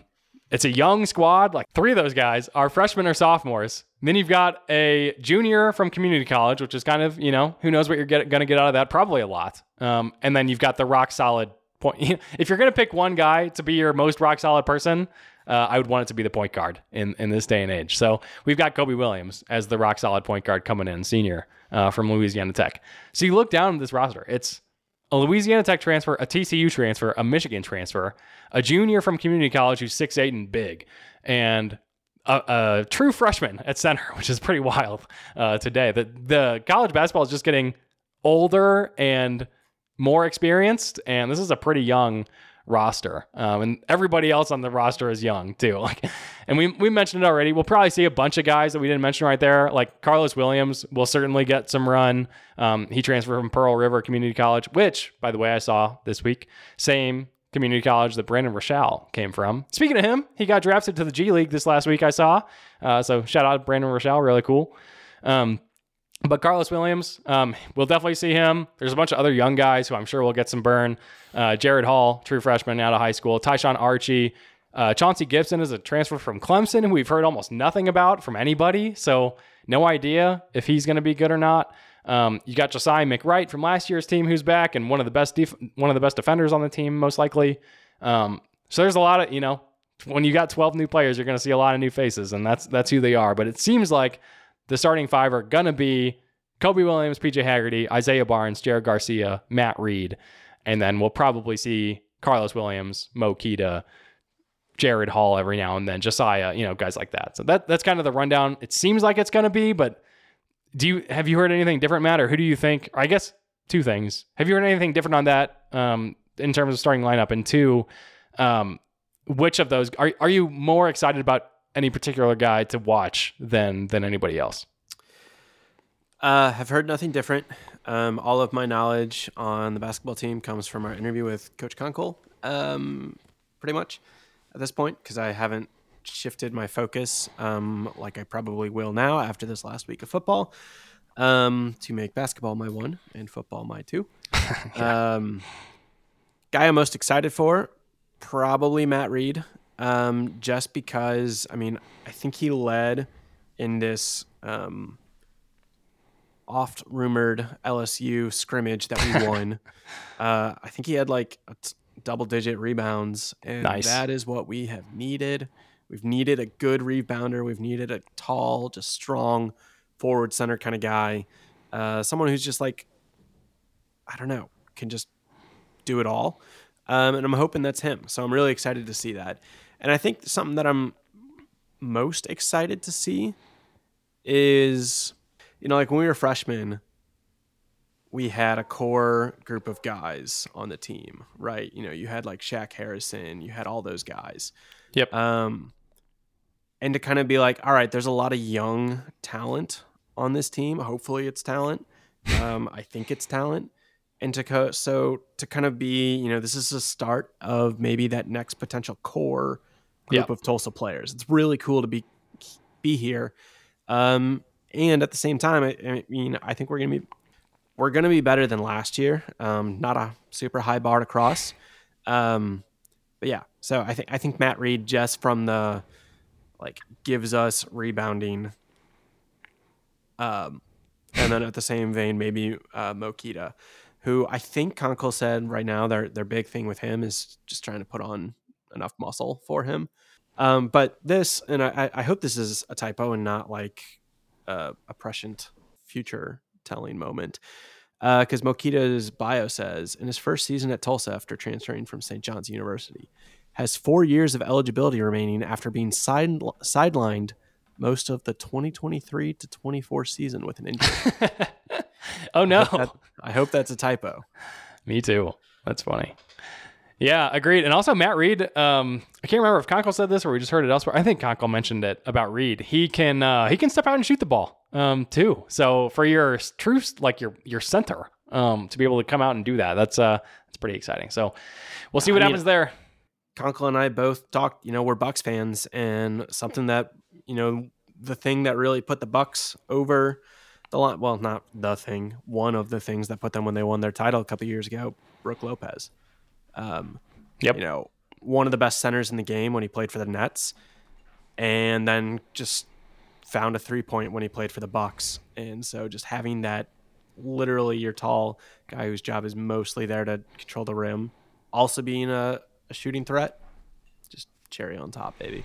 it's a young squad. Like three of those guys are freshmen or sophomores. And then you've got a junior from community college, which is kind of you know who knows what you're going to get out of that? Probably a lot. Um, and then you've got the rock solid point. if you're going to pick one guy to be your most rock solid person, uh, I would want it to be the point guard in, in this day and age. So we've got Cobe Williams as the rock solid point guard coming in, senior uh, from Louisiana Tech. So you look down at this roster, it's a Louisiana Tech transfer, a TCU transfer, a Michigan transfer, a junior from community college who's six eight and big, and a, a, true freshman at center, which is pretty wild uh, today. The the college basketball is just getting older and more experienced, and this is a pretty young roster. Um, and everybody else on the roster is young too. Like, and we we mentioned it already. We'll probably see a bunch of guys that we didn't mention right there. Like Carlos Williams will certainly get some run. Um, he transferred from Pearl River Community College, which, by the way, I saw this week. Same community college that Brandon Rachal came from. Speaking of him, he got drafted to the G League this last week. I saw. Uh, so shout out to Brandon Rachal, really cool. Um, but Carlos Williams, um, we'll definitely see him. There's a bunch of other young guys who I'm sure will get some burn. Uh, Jared Hall, true freshman out of high school. Tyshawn Archie. Uh, Chauncey Gibson is a transfer from Clemson, who we've heard almost nothing about from anybody. So No idea if he's going to be good or not. Um, you got Josiah McWright from last year's team who's back and one of the best def- one of the best defenders on the team most likely. Um, so there's a lot of you know when you got 12 new players, you're going to see a lot of new faces, and that's that's who they are. But it seems like the starting five are going to be Cobe Williams, PJ Haggerty, Isaiah Barnes, Jared Garcia, Matt Reed, and then we'll probably see Carlos Williams, Mo Kita, Jared Hall every now and then, Josiah, you know, guys like that. So that that's kind of the rundown. It seems like it's going to be, but do you have you heard anything different, Matt, or who do you think? I guess two things. Have you heard anything different on that um, in terms of starting lineup? And two, um, which of those are are you more excited about any particular guy to watch than than anybody else? Uh, have heard nothing different. Um, all of my knowledge on the basketball team comes from our interview with Coach Konkol, um, pretty much at this point, because I haven't shifted my focus um, like I probably will now after this last week of football um, to make basketball my one and football my two. um, guy I'm most excited for, probably Matt Reed, um, just because, I mean, I think he led in this um, oft rumored LSU scrimmage that we won. uh, I think he had like double digit rebounds, and Nice. that is what we have needed. We've needed a good rebounder. We've needed a tall, just strong forward center kind of guy. Uh, someone who's just like, I don't know, can just do it all. Um, and I'm hoping that's him. So I'm really excited to see that. And I think something that I'm most excited to see is, you know, like when we were freshmen, we had a core group of guys on the team, right? You know, you had like Shaq Harrison, you had all those guys. Yep. Um, and to kind of be like, all right, there's a lot of young talent on this team. Hopefully, it's talent. Um, I think it's talent. And to co- so to kind of be, you know, this is the start of maybe that next potential core group of Tulsa players. It's really cool to be be here. Um, and at the same time, I, I mean, I think we're gonna be we're gonna be better than last year. Um, not a super high bar to cross. Um, but yeah, so I think I think Matt Reed just from the like gives us rebounding. Um, and then at the same vein, maybe uh, Mokita, who I think Konkol said right now their their big thing with him is just trying to put on enough muscle for him. Um, but this, and I, I hope this is a typo and not like uh, a prescient future telling moment. Because Mokita's bio says in his first season at Tulsa after transferring from St. John's University, has four years of eligibility remaining after being side, sidelined most of the 2023 to 24 season with an injury. oh no. That- I hope that's a typo. Me too. That's funny. Yeah, agreed. And also Matt Reed, um, I can't remember if Konkol said this or we just heard it elsewhere. I think Konkol mentioned it about Reed. He can uh, he can step out and shoot the ball um, too. So for your true like your your center um, to be able to come out and do that, that's uh that's pretty exciting. So we'll see what I mean, happens there. Konkol and I both talked, you know, we're Bucks fans, and something that, you know, the thing that really put the Bucks over the line, well, not the thing, one of the things that put them when they won their title a couple years ago, Brooke Lopez. Um, Yep. You know, one of the best centers in the game when he played for the Nets, and then just found a three point when he played for the Bucks. And so just having that literally your tall guy whose job is mostly there to control the rim, also being a, a shooting threat, just cherry on top, baby.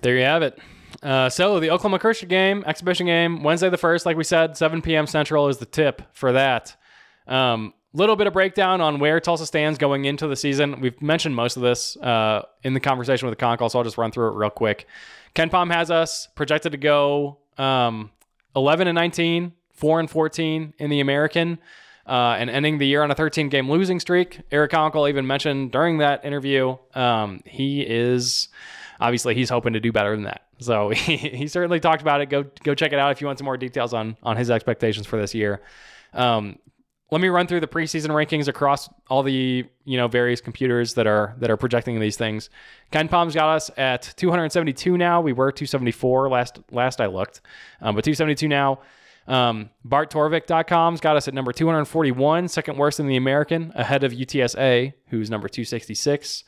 There you have it. Uh, so the Oklahoma Christian game, exhibition game, Wednesday the first, like we said, 7 p.m. Central is the tip for that. Um, little bit of breakdown on where Tulsa stands going into the season. We've mentioned most of this uh, in the conversation with the so I'll just run through it real quick. KenPom has us projected to go um, 11 and 19, 4 and 14 in the American, uh, and ending the year on a 13 game losing streak. Eric Konkol even mentioned during that interview um, he is obviously he's hoping to do better than that. So he, he certainly talked about it. Go go check it out if you want some more details on on his expectations for this year. Um, let me run through the preseason rankings across all the you know various computers that are that are projecting these things. KenPom's got us at 272 now. We were 274 last last I looked, um, but 272 now. Um, BartTorvik.com's got us at number 241, second worst in the American, ahead of UTSA, who's number 266.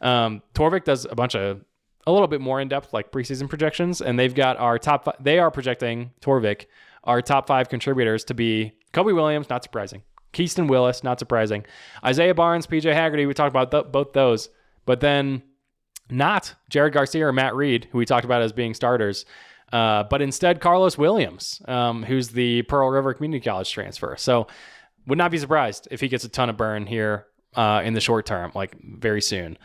Um, Torvik does a bunch of a little bit more in depth, like preseason projections, and they've got our top. They are projecting Torvik, our top five contributors, to be Cobe Williams, not surprising. Keaston Willis, not surprising. Isaiah Barnes, PJ Haggerty, we talked about th- both those, but then not Jared Garcia or Matt Reed, who we talked about as being starters, uh, but instead Carlos Williams, um, who's the Pearl River Community College transfer. So would not be surprised if he gets a ton of burn here uh, in the short term, like very soon.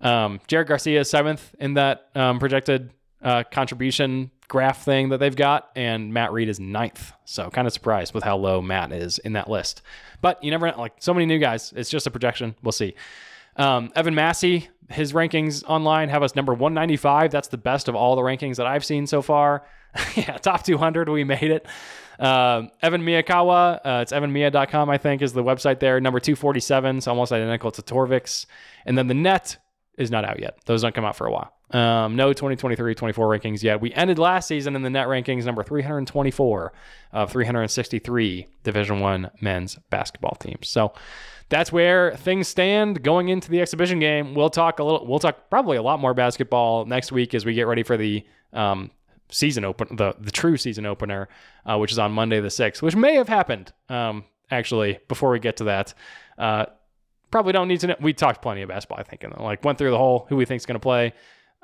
Um, Jared Garcia is seventh in that um, projected uh, contribution graph thing that they've got, and Matt Reed is ninth. So kind of surprised with how low Matt is in that list. But you never know, like so many new guys. It's just a projection. We'll see. Um, Evan Massey, his rankings online have us number 195. That's the best of all the rankings that I've seen so far. yeah, top 200, we made it. Um, Evan Miyakawa, uh, it's evanmiya.com, I think, is the website there. Number 247, so almost identical to Torvik's. And then the net is not out yet. Those don't come out for a while. Um, no 2023 24 rankings yet. We ended last season in the net rankings number 324 of 363 Division One men's basketball teams. So that's where things stand going into the exhibition game. We'll talk a little. We'll talk probably a lot more basketball next week as we get ready for the um, season open, the the true season opener, uh, which is on Monday the sixth, which may have happened um, actually. Before we get to that, uh, probably don't need to know. We talked plenty of basketball, I think, and like went through the whole who we think's going to play.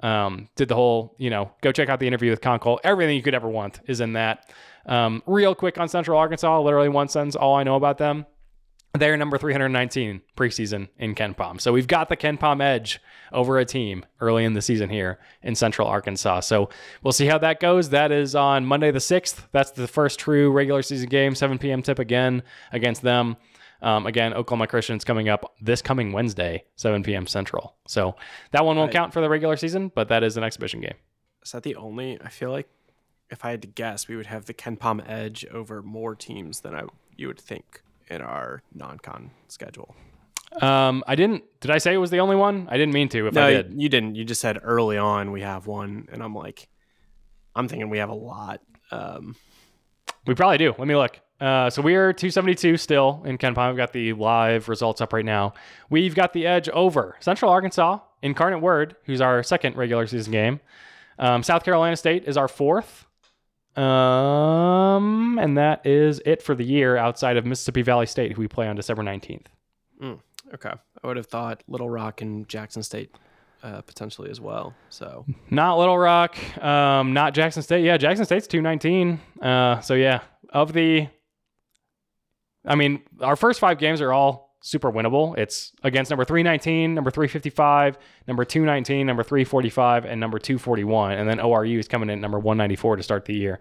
Um, did the whole, you know, go check out the interview with Konkol. Everything you could ever want is in that. Um, real quick on Central Arkansas, literally one sentence, all I know about them. They're number 319 preseason in KenPom. So we've got the KenPom edge over a team early in the season here in Central Arkansas. So we'll see how that goes. That is on Monday the 6th. That's the first true regular season game, 7 p.m. tip again against them. Um, again, Oklahoma Christian's coming up this coming Wednesday, 7 p.m. Central. So that one won't Right. count for the regular season, but that is an exhibition game. Is that the only? I feel like if I had to guess, we would have the KenPom edge over more teams than I you would think in our non-con schedule. Um, I didn't. Did I say it was the only one? I didn't mean to. If no, I you, did, you didn't. You just said early on we have one, and I'm like, I'm thinking we have a lot. Um, we probably do. Let me look. Uh, so we are 272 still in KenPom. We've got the live results up right now. We've got the edge over Central Arkansas, Incarnate Word, who's our second regular season game. Um, South Carolina State is our fourth. Um, and that is it for the year outside of Mississippi Valley State, who we play on December 19th. okay, I would have thought Little Rock and Jackson State uh, potentially as well. So Not Little Rock, um, not Jackson State. Yeah, Jackson State's 219. Uh, so yeah, of the, I mean, our first five games are all super winnable. It's against number 319, number 355, number 219, number 345, and number 241. And then ORU is coming in at number 194 to start the year.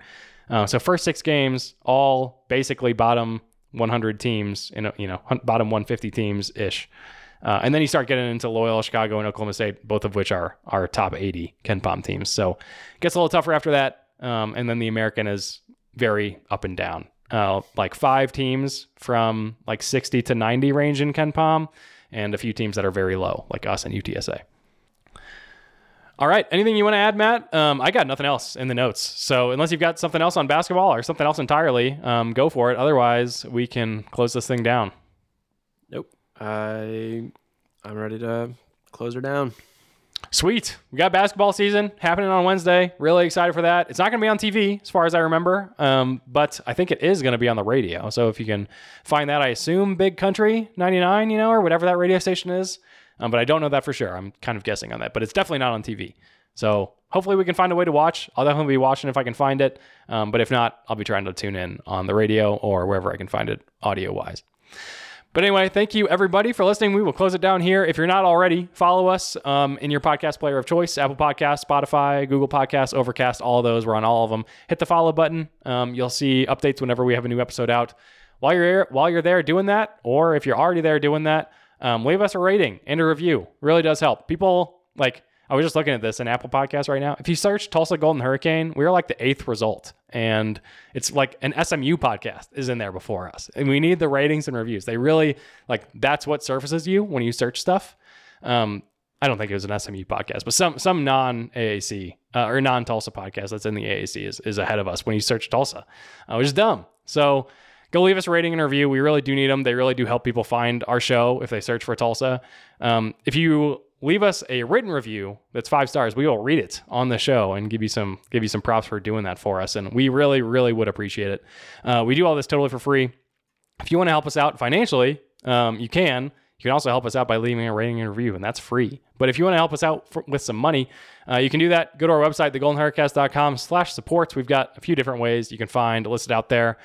Uh, so first six games, all basically bottom 100 teams, in a, you know, bottom 150 teams ish. Uh, and then you start getting into Loyola, Chicago, and Oklahoma State, both of which are our top 80 KenPom teams. So it gets a little tougher after that. Um, and then the American is very up and down. Uh, like five teams from like 60 to 90 range in KenPom, and a few teams that are very low, like us and UTSA. All right. Anything you want to add, Matt? Um, I got nothing else in the notes. So unless you've got something else on basketball or something else entirely, um, go for it. Otherwise, we can close this thing down. nope, I I'm ready to close her down. Sweet. We got basketball season happening on Wednesday. Really excited for that. It's not going to be on TV as far as I remember, um, but I think it is going to be on the radio. So if you can find that, I assume Big Country 99, you know, or whatever that radio station is. Um, but I don't know that for sure. I'm kind of guessing on that, but it's definitely not on TV. So hopefully we can find a way to watch. I'll definitely be watching if I can find it. Um, but if not, I'll be trying to tune in on the radio or wherever I can find it audio wise. But anyway, thank you everybody for listening. We will close it down here. If you're not already, follow us um, in your podcast player of choice Apple Podcasts, Spotify, Google Podcasts, Overcast, all those. We're on all of them. Hit the follow button. Um, you'll see updates whenever we have a new episode out. While you're here, while you're there doing that, or if you're already there doing that, um, leave us a rating and a review. Really does help. People like I was just looking at this in Apple Podcasts right now. If you search Tulsa Golden Hurricane, we are like the eighth result. And it's like an SMU podcast is in there before us. And we need the ratings and reviews. They really like that's what surfaces you when you search stuff. Um, I don't think it was an SMU podcast, but some some non AAC uh, or non Tulsa podcast that's in the AAC is, is ahead of us when you search Tulsa, uh, which is dumb. So go leave us a rating and review. We really do need them. They really do help people find our show if they search for Tulsa. Um, if you leave us a written review that's five stars. We will read it on the show and give you some give you some props for doing that for us, and we really really would appreciate it. Uh, we do all this totally for free. If you want to help us out financially, um, you can. You can also help us out by leaving a rating and review, and that's free. But if you want to help us out for, with some money, uh, you can do that. Go to our website, thegoldenhurricast.com slash supports. We've got a few different ways you can find listed out there.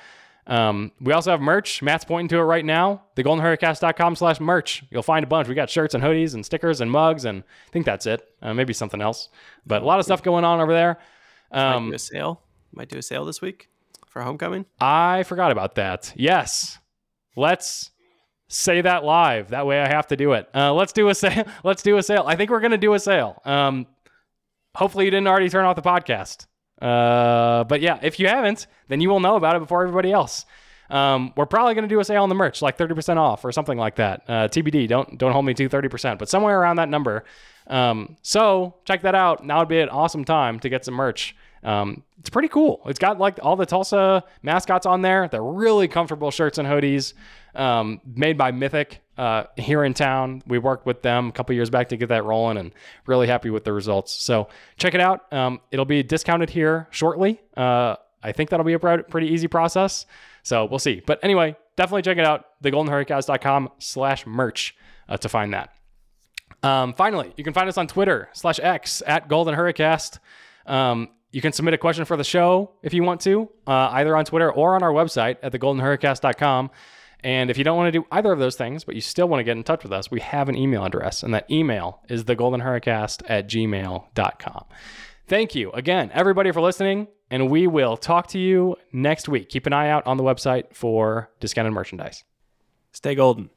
Um, we also have merch. Matt's pointing to it right now. Thegoldenhurricast.com slash merch. You'll find a bunch. We got shirts and hoodies and stickers and mugs, and I think that's it. Uh, maybe something else. But a lot of stuff going on over there. Might Um, do a sale. Might do a sale this week for homecoming. I forgot about that. Yes. Let's say that live. That way I have to do it. Uh, let's do a sale. Let's do a sale. I think we're going to do a sale. Um, hopefully you didn't already turn off the podcast. Uh, but yeah, if you haven't, then you will know about it before everybody else. Um, we're probably going to do a sale on the merch, like 30% off or something like that. Uh, TBD. Don't, don't hold me to 30%, but somewhere around that number. Um, so check that out. Now would be an awesome time to get some merch. Um, it's pretty cool. It's got like all the Tulsa mascots on there. They're really comfortable shirts and hoodies, um, made by Mythic uh, here in town. We worked with them a couple years back to get that rolling, and really happy with the results. So check it out. Um, it'll be discounted here shortly. Uh, I think that'll be a pretty easy process. So we'll see. But anyway, definitely check it out. TheGoldenHurricast.com slash merch uh, to find that. Um, finally, you can find us on Twitter slash X at Golden Hurricast. Um, you can submit a question for the show if you want to, uh, either on Twitter or on our website at thegoldenhurricast.com. And if you don't want to do either of those things, but you still want to get in touch with us, we have an email address, and that email is thegoldenhurricast at gmail.com. Thank you again, everybody, for listening, and we will talk to you next week. Keep an eye out on the website for discounted merchandise. Stay golden.